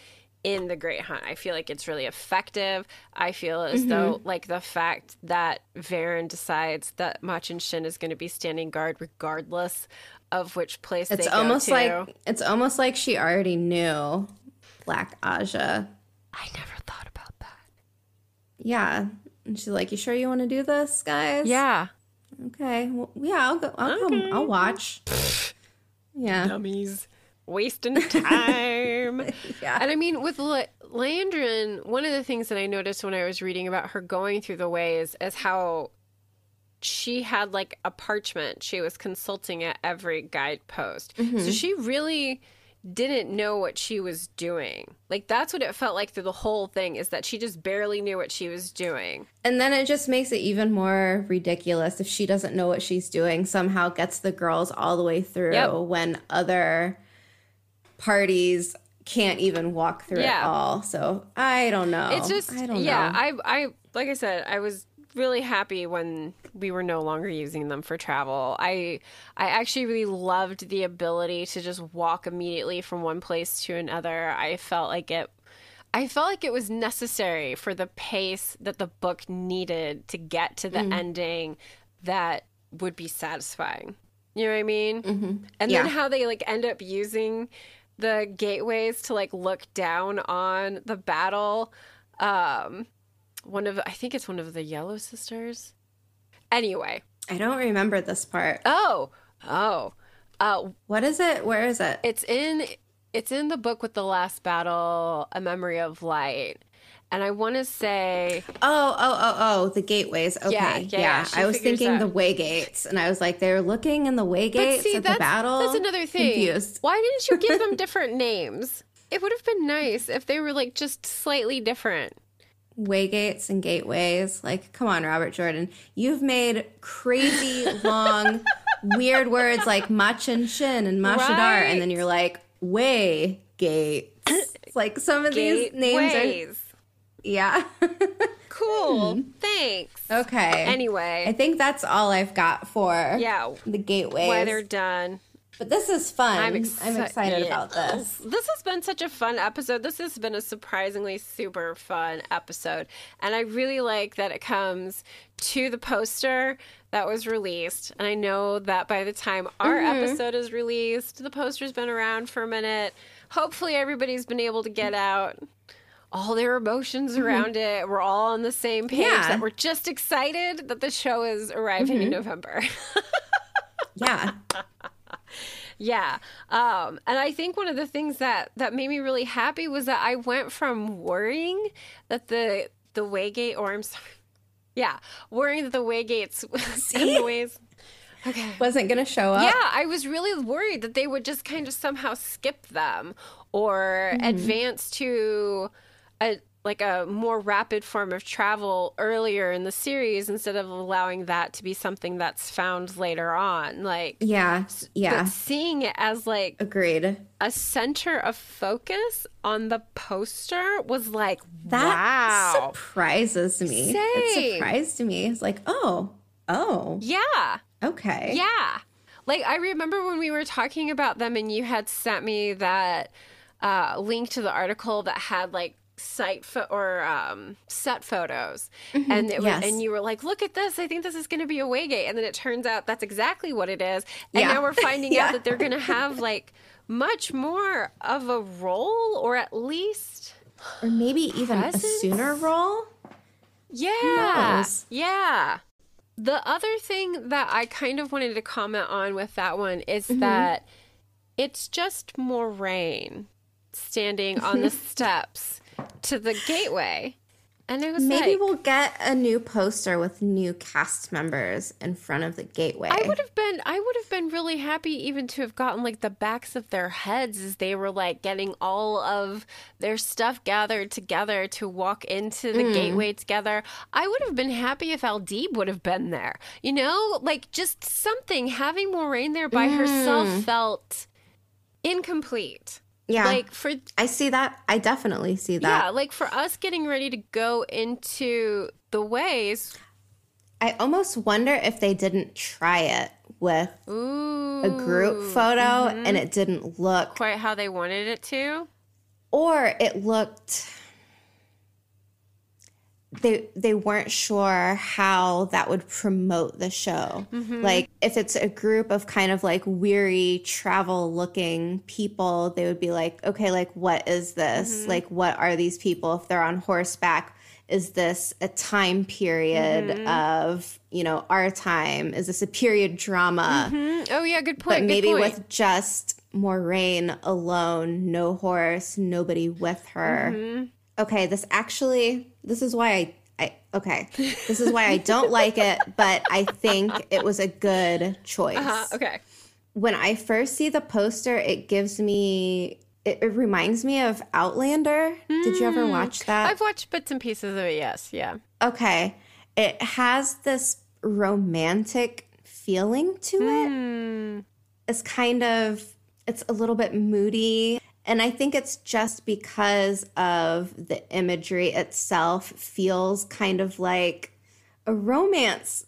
in the Great Hunt. I feel like it's really effective. I feel as mm-hmm. though like the fact that Verin decides that Machin Shin is going to be standing guard regardless of which place It's they go almost like it's almost like she already knew Black Ajah. I never thought about that. Yeah, and she's like, "You sure you want to do this, guys?" Yeah. Okay. Well, yeah, I'll go. I'll come. I'll watch. *laughs* yeah. dummies wasting time. *laughs* Yeah. And I mean, with La- Liandrin, one of the things that I noticed when I was reading about her going through the ways is how she had like a parchment she was consulting at every guidepost. So mm-hmm. she really didn't know what she was doing. Like that's what it felt like through the whole thing is that she just barely knew what she was doing. And then it just makes it even more ridiculous if she doesn't know what she's doing. Somehow gets the girls all the way through Yep. when other parties can't even walk through it Yeah. all. So I don't know. It's just I don't yeah, know. I I like I said, I was really happy when we were no longer using them for travel. I I actually really loved the ability to just walk immediately from one place to another. I felt like it I felt like it was necessary for the pace that the book needed to get to the Mm. ending that would be satisfying. You know what I mean? Mm-hmm. And Yeah. then how they like end up using the gateways to like look down on the battle. Um, one of I think it's one of the Yellow Sisters. Anyway, I don't remember this part. oh, oh, uh, What is it? Where is it? it's in it's in the book with the last battle, A Memory of Light, and I want to say Oh, oh, oh, oh, the gateways. Okay. Yeah, Yeah, yeah, I was thinking the way gates, and I was like, they're looking in the way gates see at the battle. that's another thing. Confused. Why didn't you give them *laughs* different names? It would have been nice if they were like just slightly different. Way gates and gateways. Like, come on, Robert Jordan. You've made crazy long, *laughs* weird words like Machin Shin and mashadar, Right. and then you're like, way gates. like some of these names are. Yeah. *laughs* Cool. Thanks. okay. Anyway, I think that's all I've got for yeah. the gateway. Why they're done. But this is fun. I'm, I'm, excited yeah. about this. *laughs* This has been such a fun episode. This has been a surprisingly super fun episode. And I really like that it comes to the poster that was released. And I know that by the time our Mm-hmm. episode is released, the poster's been around for a minute. Hopefully, everybody's been able to get out all their emotions around it. We're all on the same page Mm-hmm. Yeah. that we're just excited that the show is arriving Mm-hmm. in November. Yeah. *laughs* Yeah. Um, and I think one of the things that that made me really happy was that I went from worrying that the the Waygate or I'm sorry. *laughs* Yeah, worrying that the Waygates and the ways Okay. Wasn't going to show up. Yeah, I was really worried that they would just kind of somehow skip them or advance to a like a more rapid form of travel earlier in the series instead of allowing that to be something that's found later on. Like Yeah. Yeah. but seeing it as like Agreed. a center of focus on the poster was like That wow surprises me. It Same. surprised me. It's like, oh, oh, yeah okay. yeah like i remember when we were talking about them and you had sent me that uh, link to the article that had like site fo- or um, set photos and it was, yes. and you were like look at this i think this is going to be a waygate and then it turns out that's exactly what it is and Yeah. now we're finding *laughs* Yeah. out that they're going to have like much more of a role or at least Or maybe even Presence? a sooner role. Yeah. Yeah. The other thing that I kind of wanted to comment on with that one is that it's just Moiraine standing on the *laughs* steps to the gateway. And it was Maybe like, we'll get a new poster with new cast members in front of the gateway. I would have been I would have been really happy even to have gotten like the backs of their heads as they were like getting all of their stuff gathered together to walk into the Mm. gateway together. I would have been happy if Aldieb would have been there. You know, like just something having Moiraine there by herself felt incomplete. Yeah. Like for I see that. I definitely see that. yeah, like for us getting ready to go into the ways. I almost wonder if they didn't try it with Ooh, a group photo mm-hmm. and it didn't look quite how they wanted it to. or it looked they they weren't sure how that would promote the show. Mm-hmm. Like if it's a group of kind of like weary travel looking people, they would be like, okay, like what is this? Mm-hmm. Like what are these people if they're on horseback? Is this a time period mm-hmm. of, you know, our time? Is this a period drama? Mm, Oh yeah, good point. but maybe point. with just Moiraine alone, no horse, nobody with her. Okay, this actually, this is why I, I, okay, this is why I don't like it, but I think it was a good choice. Uh, okay. When I first see the poster, it gives me, it, it reminds me of Outlander. Did you ever watch that? Mm. I've watched bits and pieces of it. Yes, yeah. Okay. It has this romantic feeling to it. Hmm. It's kind of it's a little bit moody and I think it's just because of the imagery itself feels kind of like a romance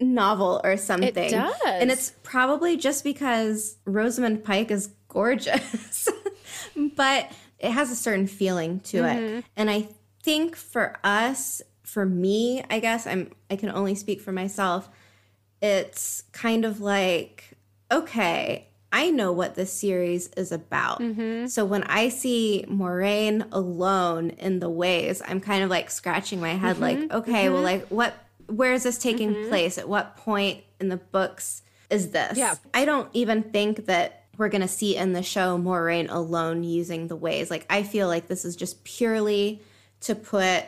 novel or something. It does. And it's probably just because Rosamund Pike is gorgeous. *laughs* but it has a certain feeling to Mm-hmm. it. And I think for us, for me, I guess I'm I can only speak for myself. It's kind of like, okay, I know what this series is about. Mm-hmm. So when I see Moiraine alone in the ways, I'm kind of like scratching my head, like, Mm-hmm. okay, well, like, what, where is this taking place? At what point in the books is this? Yeah. I don't even think that we're going to see in the show Moiraine alone using the ways. Like, I feel like this is just purely to put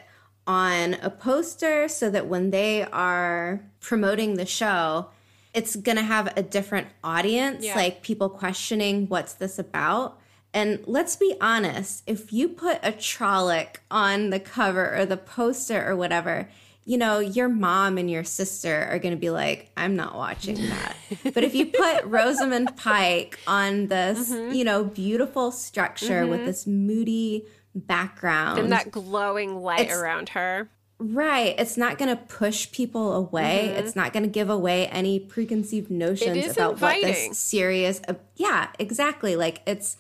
on a poster so that when they are promoting the show, it's going to have a different audience, Yeah. like people questioning what's this about. And let's be honest, if you put a Trolloc on the cover or the poster or whatever, you know, your mom and your sister are going to be like, I'm not watching that. *laughs* but if you put Rosamund Pike on this, Mm-hmm. you know, beautiful structure with this moody background, And that glowing light around her. Right. It's not going to push people away. It's not going to give away any preconceived notions Mm-hmm. about what this serious. Uh, yeah, exactly. Like it's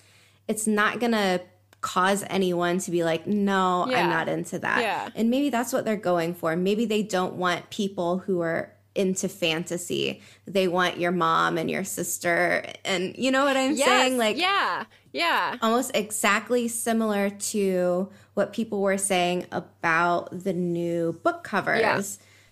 it's not going to cause anyone to be like, "No, Yeah. I'm not into that." Yeah. And maybe that's what they're going for. Maybe they don't want people who are into fantasy. They want your mom and your sister and you know what I'm Yes, saying? Like yeah, yeah. almost exactly similar to what people were saying about the new book covers. Yeah.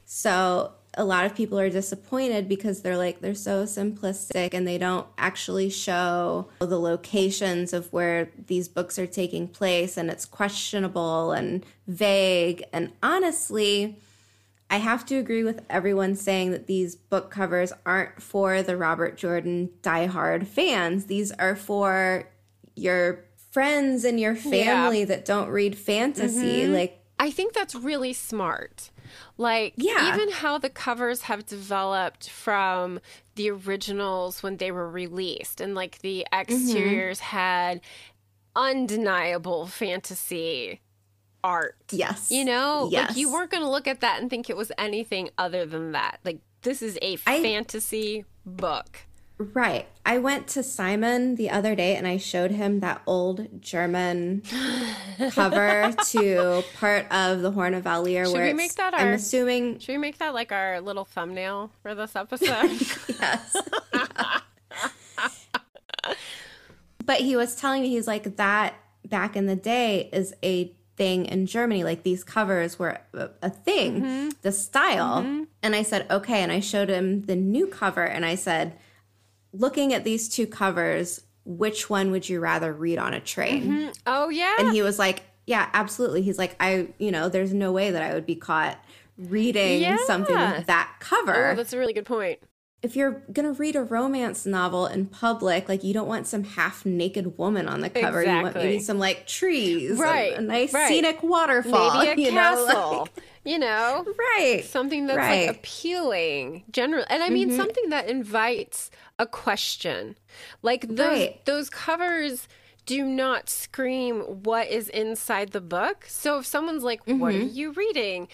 So a lot of people are disappointed because they're like they're so simplistic and they don't actually show the locations of where these books are taking place and it's questionable and vague and honestly I have to agree with everyone saying that these book covers aren't for the Robert Jordan diehard fans. These are for your friends and your family that don't read fantasy. Mm-hmm. Like, I think that's really smart. Like, Yeah. even how the covers have developed from the originals when they were released, and like the mm-hmm. exteriors had undeniable fantasy art. yes. You know, Yes. like you weren't going to look at that and think it was anything other than that. Like, this is a I- fantasy book. Right. I went to Simon the other day and I showed him that old German *laughs* cover to part of the Horn of Valere. Should where we make that I'm assuming Should we make that like our little thumbnail for this *laughs* episode? yes. *laughs* but he was telling me he's like that back in the day is a thing in Germany. Like these covers were a, a thing, mm-hmm. the style. Mm-hmm. And I said, okay. And I showed him the new cover and I said, looking at these two covers, which one would you rather read on a train? Mm-hmm. oh, yeah. And he was like, yeah, absolutely. He's like, I, you know, there's no way that I would be caught reading Yeah. something with that cover. oh, that's a really good point. If you're going to read a romance novel in public, like you don't want some half naked woman on the cover. Exactly. You want maybe some like trees, Right, a, a nice right. scenic waterfall, Maybe *laughs* a you know, castle. like- you know? right. Something that's Right. like appealing, general, and I mean Mm-hmm. something that invites a question. Like those Right. those covers do not scream what is inside the book. So if someone's like, "What are Mm-hmm. you reading?"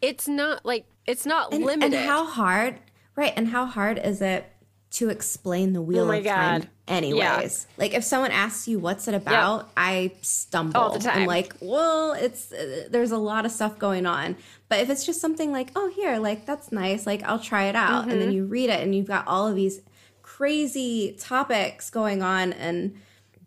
It's not like it's not and, limited. and how hard, right? And how hard is it to explain the wheel Oh of time? God. Anyways, like if someone asks you what's it about, I stumble. All the time. I'm like, well, it's uh, there's a lot of stuff going on. But if it's just something like, oh, here, like that's nice, like I'll try it out, and Mm-hmm. then you read it, and you've got all of these crazy topics going on, and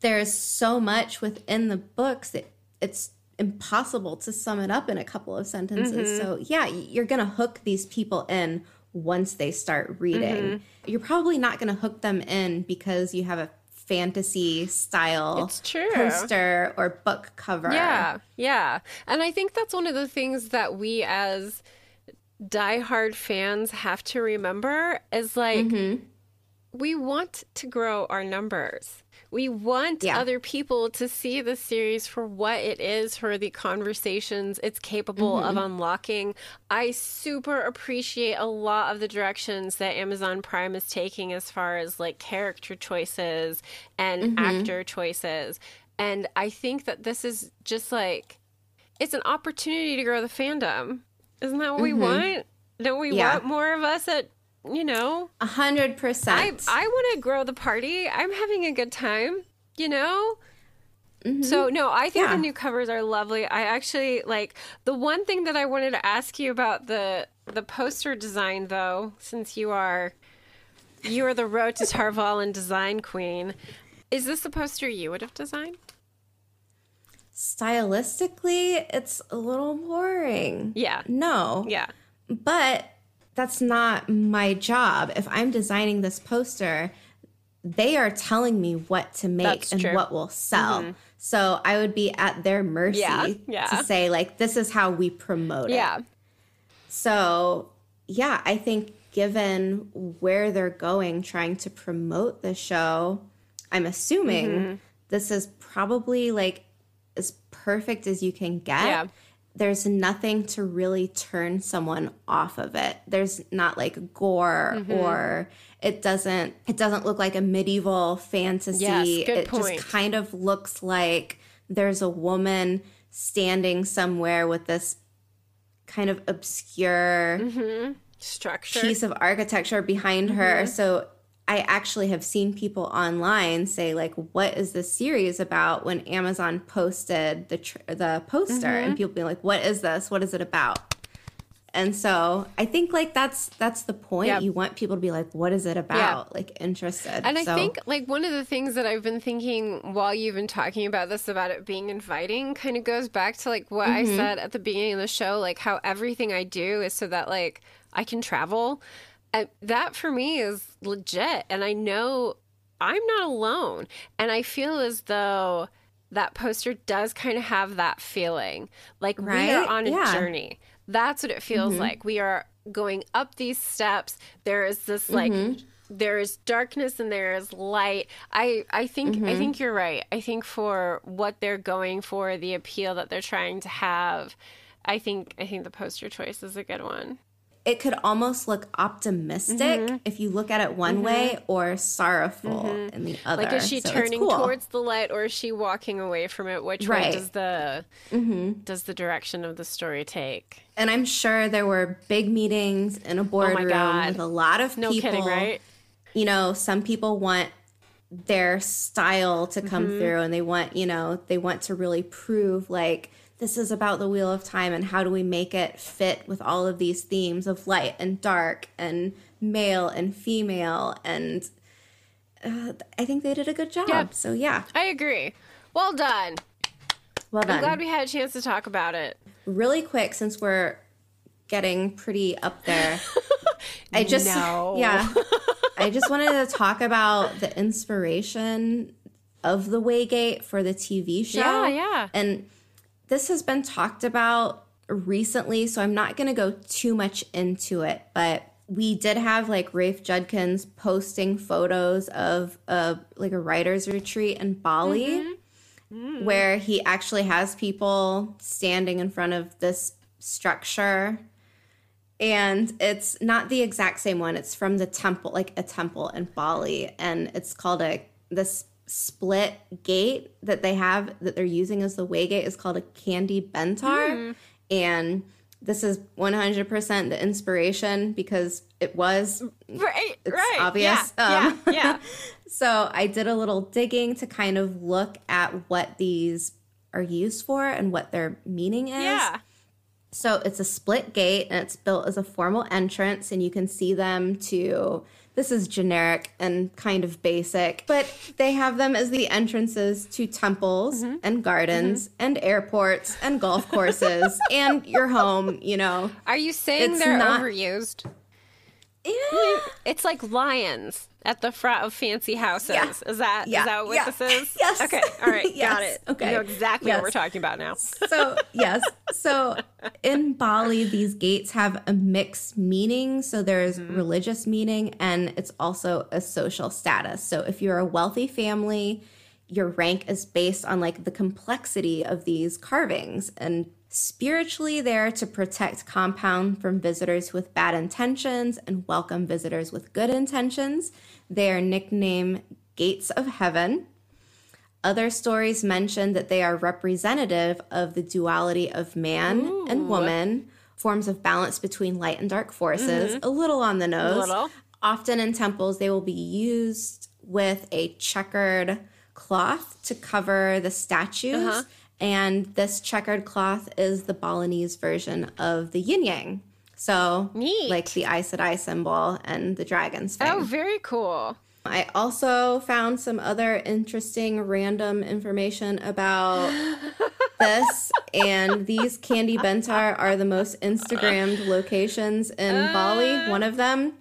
there's so much within the books that it's impossible to sum it up in a couple of sentences. Mm-hmm. So, yeah, you're going to hook these people in once they start reading. Mm-hmm. You're probably not going to hook them in because you have a fantasy style poster or book cover. Yeah, yeah. And I think that's one of the things that we as diehard fans have to remember is like Mm-hmm. We want to grow our numbers. We want Yeah. other people to see the series for what it is, for the conversations it's capable of Mm-hmm. unlocking. I super appreciate a lot of the directions that Amazon Prime is taking as far as like character choices and Mm-hmm. actor choices. And I think that this is just like it's an opportunity to grow the fandom. Isn't that what we want? Don't we Mm-hmm. Yeah. want more of us at you know? A hundred percent. I I want to grow the party. I'm having a good time, you know? Mm-hmm. So no, I think Yeah. the new covers are lovely. I actually like the one thing that I wanted to ask you about the the poster design though, since you are you are the Road to Tar Valon design queen. Is this the poster you would have designed? Stylistically, it's a little boring. Yeah. No. Yeah. But that's not my job. If I'm designing this poster, they are telling me what to make That's and true. what will sell. So I would be at their mercy Yeah, yeah. to say, like, this is how we promote it. Yeah. So, yeah, I think given where they're going trying to promote the show, I'm assuming Mm-hmm. this is probably like as perfect as you can get. Yeah. There's nothing to really turn someone off of it. There's not like gore Mm-hmm. or it doesn't it doesn't look like a medieval fantasy. Yes, good it point. just kind of looks like there's a woman standing somewhere with this kind of obscure Structure. piece of architecture behind her. Mm-hmm. So I actually have seen people online say like, "What is this series about?" When Amazon posted the tr- the poster, Mm-hmm. and people being like, "What is this? What is it about?" And so I think like that's that's the point. Yeah. You want people to be like, "What is it about?" Like interested. And I think like one of the things that I've been thinking while you've been talking about this about it being inviting kind of goes back to like what I said at the beginning of the show, like how everything I do is so that like I can travel. And that for me is legit. And I know I'm not alone. And I feel as though that poster does kind of have that feeling. Like we are on a Yeah. journey. That's what it feels mm-hmm. like. We are going up these steps. There is this like mm-hmm. there is darkness and there is light. I I think I mm-hmm. think you're right. I think for what they're going for, the appeal that they're trying to have, I think I think the poster choice is a good one. It could almost look optimistic Mm-hmm. if you look at it one way, or sorrowful in the other. Like is she So turning cool. towards the light or is she walking away from it? Which way does the does the direction of the story take? And I'm sure there were big meetings in a boardroom Oh with a lot of No people. kidding, right? You know, some people want their style to come Mm-hmm. through and they want, you know, they want to really prove like this is about the wheel of time and how do we make it fit with all of these themes of light and dark and male and female and uh, I think they did a good job. Yeah. So yeah, I agree. Well done. well done. I'm glad we had a chance to talk about it. really quick since we're getting pretty up there. *laughs* I just No. yeah. I just wanted to talk about the inspiration of the Waygate for the TV show. Yeah, yeah. And this has been talked about recently, so I'm not going to go too much into it, but we did have like Rafe Judkins posting photos of a like a writer's retreat in Bali Mm-hmm. where he actually has people standing in front of this structure and it's not the exact same one it's from the temple like a temple in Bali and it's called a this split gate that they have that they're using as the way gate is called a candi bentar Hmm. and this is 100% the inspiration because it was Right, It's right. obvious. Yeah, Um, yeah, yeah. *laughs* so I did a little digging to kind of look at what these are used for and what their meaning is. yeah. So it's a split gate and it's built as a formal entrance, and you can see them to. This is generic and kind of basic, but they have them as the entrances to temples Mm-hmm. and gardens and airports and golf courses *laughs* and your home, you know. Are you saying It's they're not- overused? Yeah. It's like lions at the front of fancy houses. Yeah. Is that is Yeah. that what Yeah. this is? *laughs* Yes. Okay. All right. *laughs* Got it. Okay. You know exactly Yes. what we're talking about now. so yes so in bali these gates have a mixed meaning so there's mm-hmm. religious meaning and it's also a social status so if you're a wealthy family your rank is based on like the complexity of these carvings and spiritually there to protect compound from visitors with bad intentions and welcome visitors with good intentions they are nicknamed gates of heaven other stories mention that they are representative of the duality of man and woman, forms of balance between light and dark forces, mm-hmm. a little on the nose. Often in temples, they will be used with a checkered cloth to cover the statues. Uh-huh. And this checkered cloth is the Balinese version of the yin yang. So, Neat. like the Aes Sedai symbol and the dragon's fang. Oh, very cool. I also found some other interesting random information about *laughs* this. And these candi bentar are the most Instagrammed locations in uh. Bali, one of them,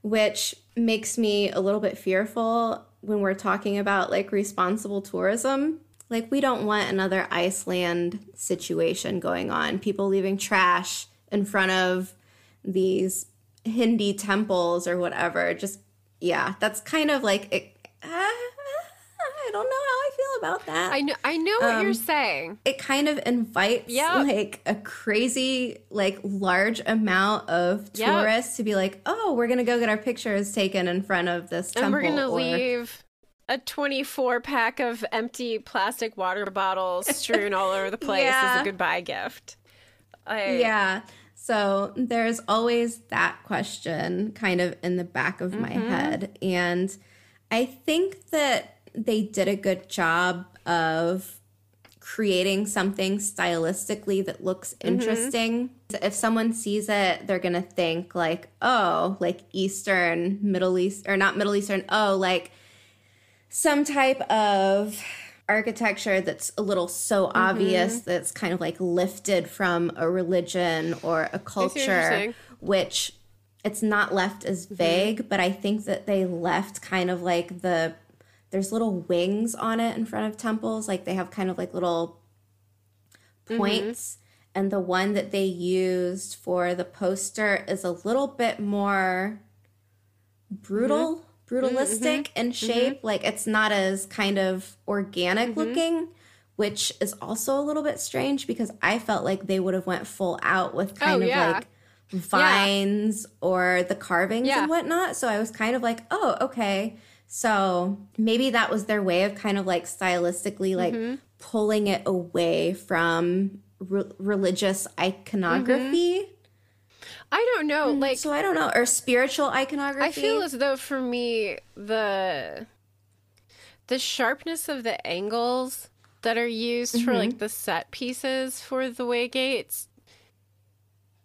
which makes me a little bit fearful when we're talking about like responsible tourism. Like, we don't want another Iceland situation going on. People leaving trash in front of these Hindi temples or whatever. Just, yeah, that's kind of like, it, uh, I don't know how I feel about that. I know. I know what Um, you're saying. it kind of invites Yep. like a crazy, like large amount of Yep. tourists to be like, oh, we're gonna go get our pictures taken in front of this temple. And we're gonna or- leave a 24 pack of empty plastic water bottles *laughs* strewn all over the place as a goodbye gift. I, Yeah. So there's always that question kind of in the back of my Mm-hmm. head. And I think that they did a good job of creating something stylistically that looks Mm-hmm. interesting. If someone sees it, they're going to think like, "Oh, like Eastern, Middle East or not Middle Eastern, oh, like some type of architecture that's a little so Mm-hmm. obvious that's kind of like lifted from a religion or a see what you're culture which it's not left as Mm-hmm. vague but i think that they left kind of like the there's little wings on it in front of temples like they have kind of like little Mm-hmm. points and the one that they used for the poster is a little bit more brutal brutalistic mm-hmm. in mm-hmm. shape like it's not as kind of organic mm-hmm. looking which is also a little bit strange because i felt like they would have went full out with oh, kind Oh, of yeah. like vines or the carvings Yeah. and whatnot. So i was kind of like oh okay. So maybe that was their way of kind of like stylistically like Mm-hmm. pulling it away from re- religious iconography I don't know. Mm, like, so I don't know, or spiritual iconography. I feel as though for me the the sharpness of the angles that are used for like mm-hmm. the set pieces for the way gates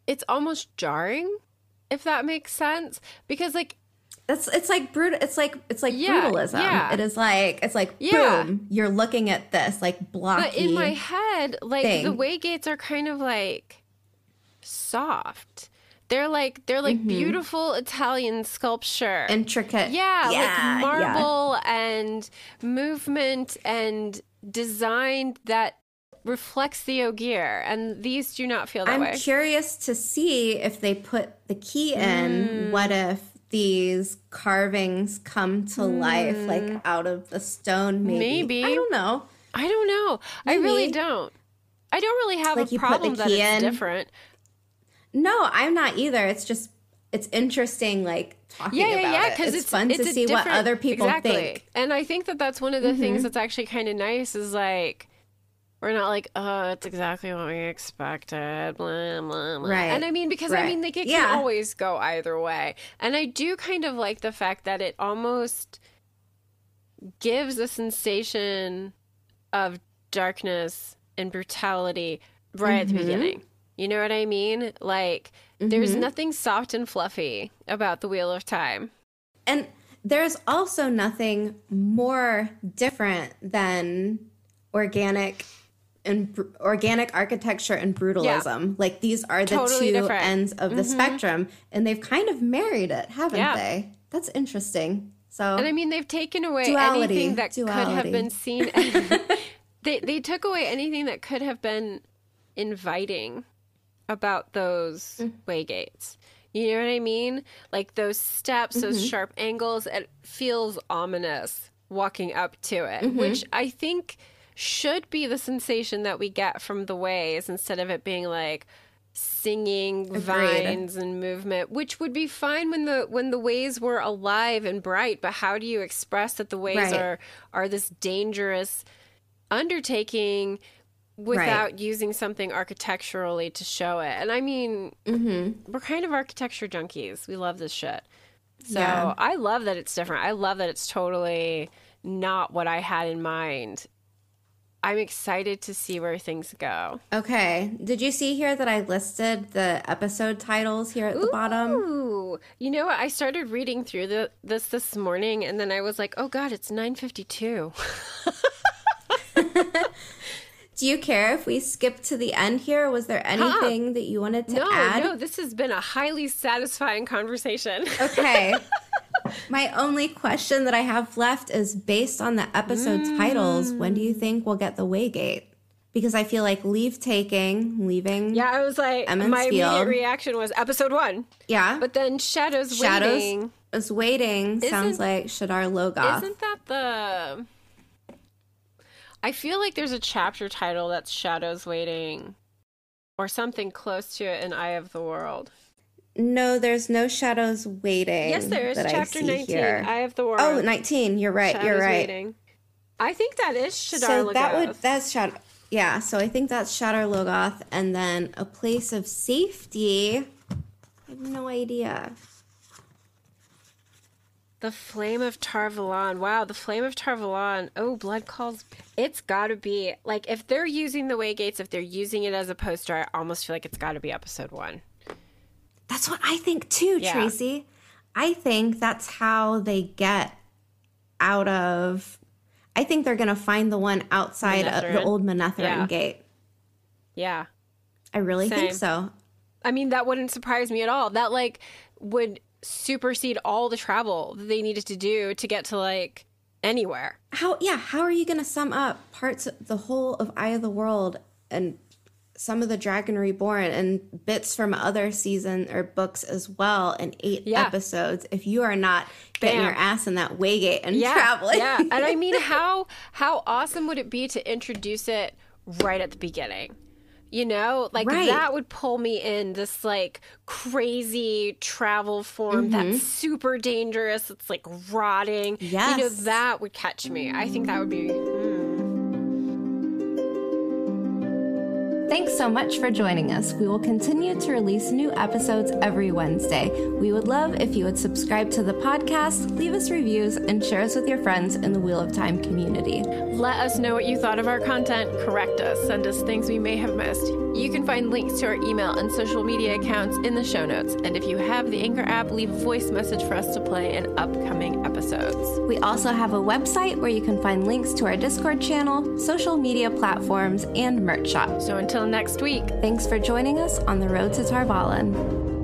it's almost jarring if that makes sense because like it's it's like brutal. It's like it's like Yeah, brutalism. yeah. It is like it's like Yeah. boom. You're looking at this like blocky. but in my head like the way gates are kind of like soft they're like they're like mm-hmm. beautiful italian sculpture intricate. Yeah, yeah, like marble and movement and design that reflects the Ogier, and these do not feel that I'm way. curious to see if they put the key in. Mm. What if these carvings come to life, mm. like out of the stone? Maybe. Maybe. I don't know. I don't know. I really don't. I don't really have Like a you put the problem that it's in. different. No, I'm not either. It's just it's interesting, like talking about it. Yeah, yeah, about yeah. it. Because It's, it's, fun it's to see what other people exactly. think. Mm-hmm. And I think that that's one of the things that's actually kind of nice is like we're not like, oh, it's exactly what we expected, blah blah blah. Right. And I mean, because I mean, like it Yeah. can always go either way. And I do kind of like the fact that it almost gives a sensation of darkness and brutality right at the Mm-hmm. beginning. You know what I mean? Like, there's nothing soft and fluffy about the Wheel of Time. And there's also nothing more different than organic and br- organic architecture and brutalism. Like these are the Totally two different. Mm-hmm. ends of the spectrum, and they've kind of married it, haven't Yeah. they? That's interesting. So And I mean, they've taken away Duality. anything that could have been seen. *laughs* *laughs* they they took away anything that could have been inviting about those Mm. waygates. You know what I mean? Like those steps, those Mm-hmm. sharp angles. It feels ominous walking up to it, Mm-hmm. which I think should be the sensation that we get from the ways instead of it being like singing vines and movement which would be fine when the when the ways were alive and bright but how do you express that the ways Right. are are this dangerous undertaking without using something architecturally to show it and i mean Mm-hmm. we're kind of architecture junkies we love this shit so Yeah. i love that it's different i love that it's totally not what i had in mind i'm excited to see where things go okay, did you see here that I listed the episode titles here at the bottom? Ooh, you know what? I started reading through the, this this morning, and then I was like, "Oh God, it's nine fifty two. *laughs* *laughs* Do you care if we skip to the end here? Was there anything that you wanted to No, add? no, this has been a highly satisfying conversation. Okay. *laughs* My only question that I have left is based on the episode titles, when do you mm. think we'll get the Waygate? Because I feel like leave taking, leaving. yeah, I was like, Emmons my immediate reaction was episode one, Yeah. but then Shadows, Shadows Waiting. is waiting. Sounds Isn't- like Shadar Logoth. Isn't that the? I feel like there's a chapter title that's Shadows Waiting, or something close to it in Eye of the World. no, there's no shadows waiting. Yes, there is chapter 19, Here. Eye of the oh, World. Oh, 19. You're right. You're right. Waiting. I think that is Shadar so that would that's shadow. Yeah, so I think that's Shadar Logoth, and then a place of safety. I have no idea. The Flame of Tar Valon. Wow, the Flame of Tar Valon. Oh, Blood Calls. It's got to be like if they're using the Waygates, if they're using it as a poster, I almost feel like it's got to be episode one. That's what I think too, Yeah. Tracy. I think that's how they get out of. I think they're going to find the one outside of the old Manetheren Yeah. gate. Yeah. I really think so. I mean, that wouldn't surprise me at all. That like would supersede all the travel that they needed to do to get to like anywhere. How, yeah, how are you going to sum up parts of the whole of Eye of the World and some of the Dragon Reborn and bits from other season or books as well in eight Yeah. episodes if you are not getting Bam. your ass in that Waygate and Yeah, traveling? yeah. And I mean, *laughs* how how awesome would it be to introduce it right at the beginning? You know, like Right. that would pull me in this like crazy travel form mm-hmm. that's super dangerous. It's like rotting. You know, that would catch me. I think that would be. Mm. Thanks so much for joining us. We will continue to release new episodes every Wednesday. We would love if you would subscribe to the podcast, leave us reviews, and share us with your friends in the Wheel of Time community. Let us know what you thought of our content. Correct us. Send us things we may have missed. You can find links to our email and social media accounts in the show notes. And if you have the Anchor app, leave a voice message for us to play in upcoming episodes. We also have a website where you can find links to our Discord channel, social media platforms, and merch shop. So until next week. Thanks for joining us on the road to Tar Valon.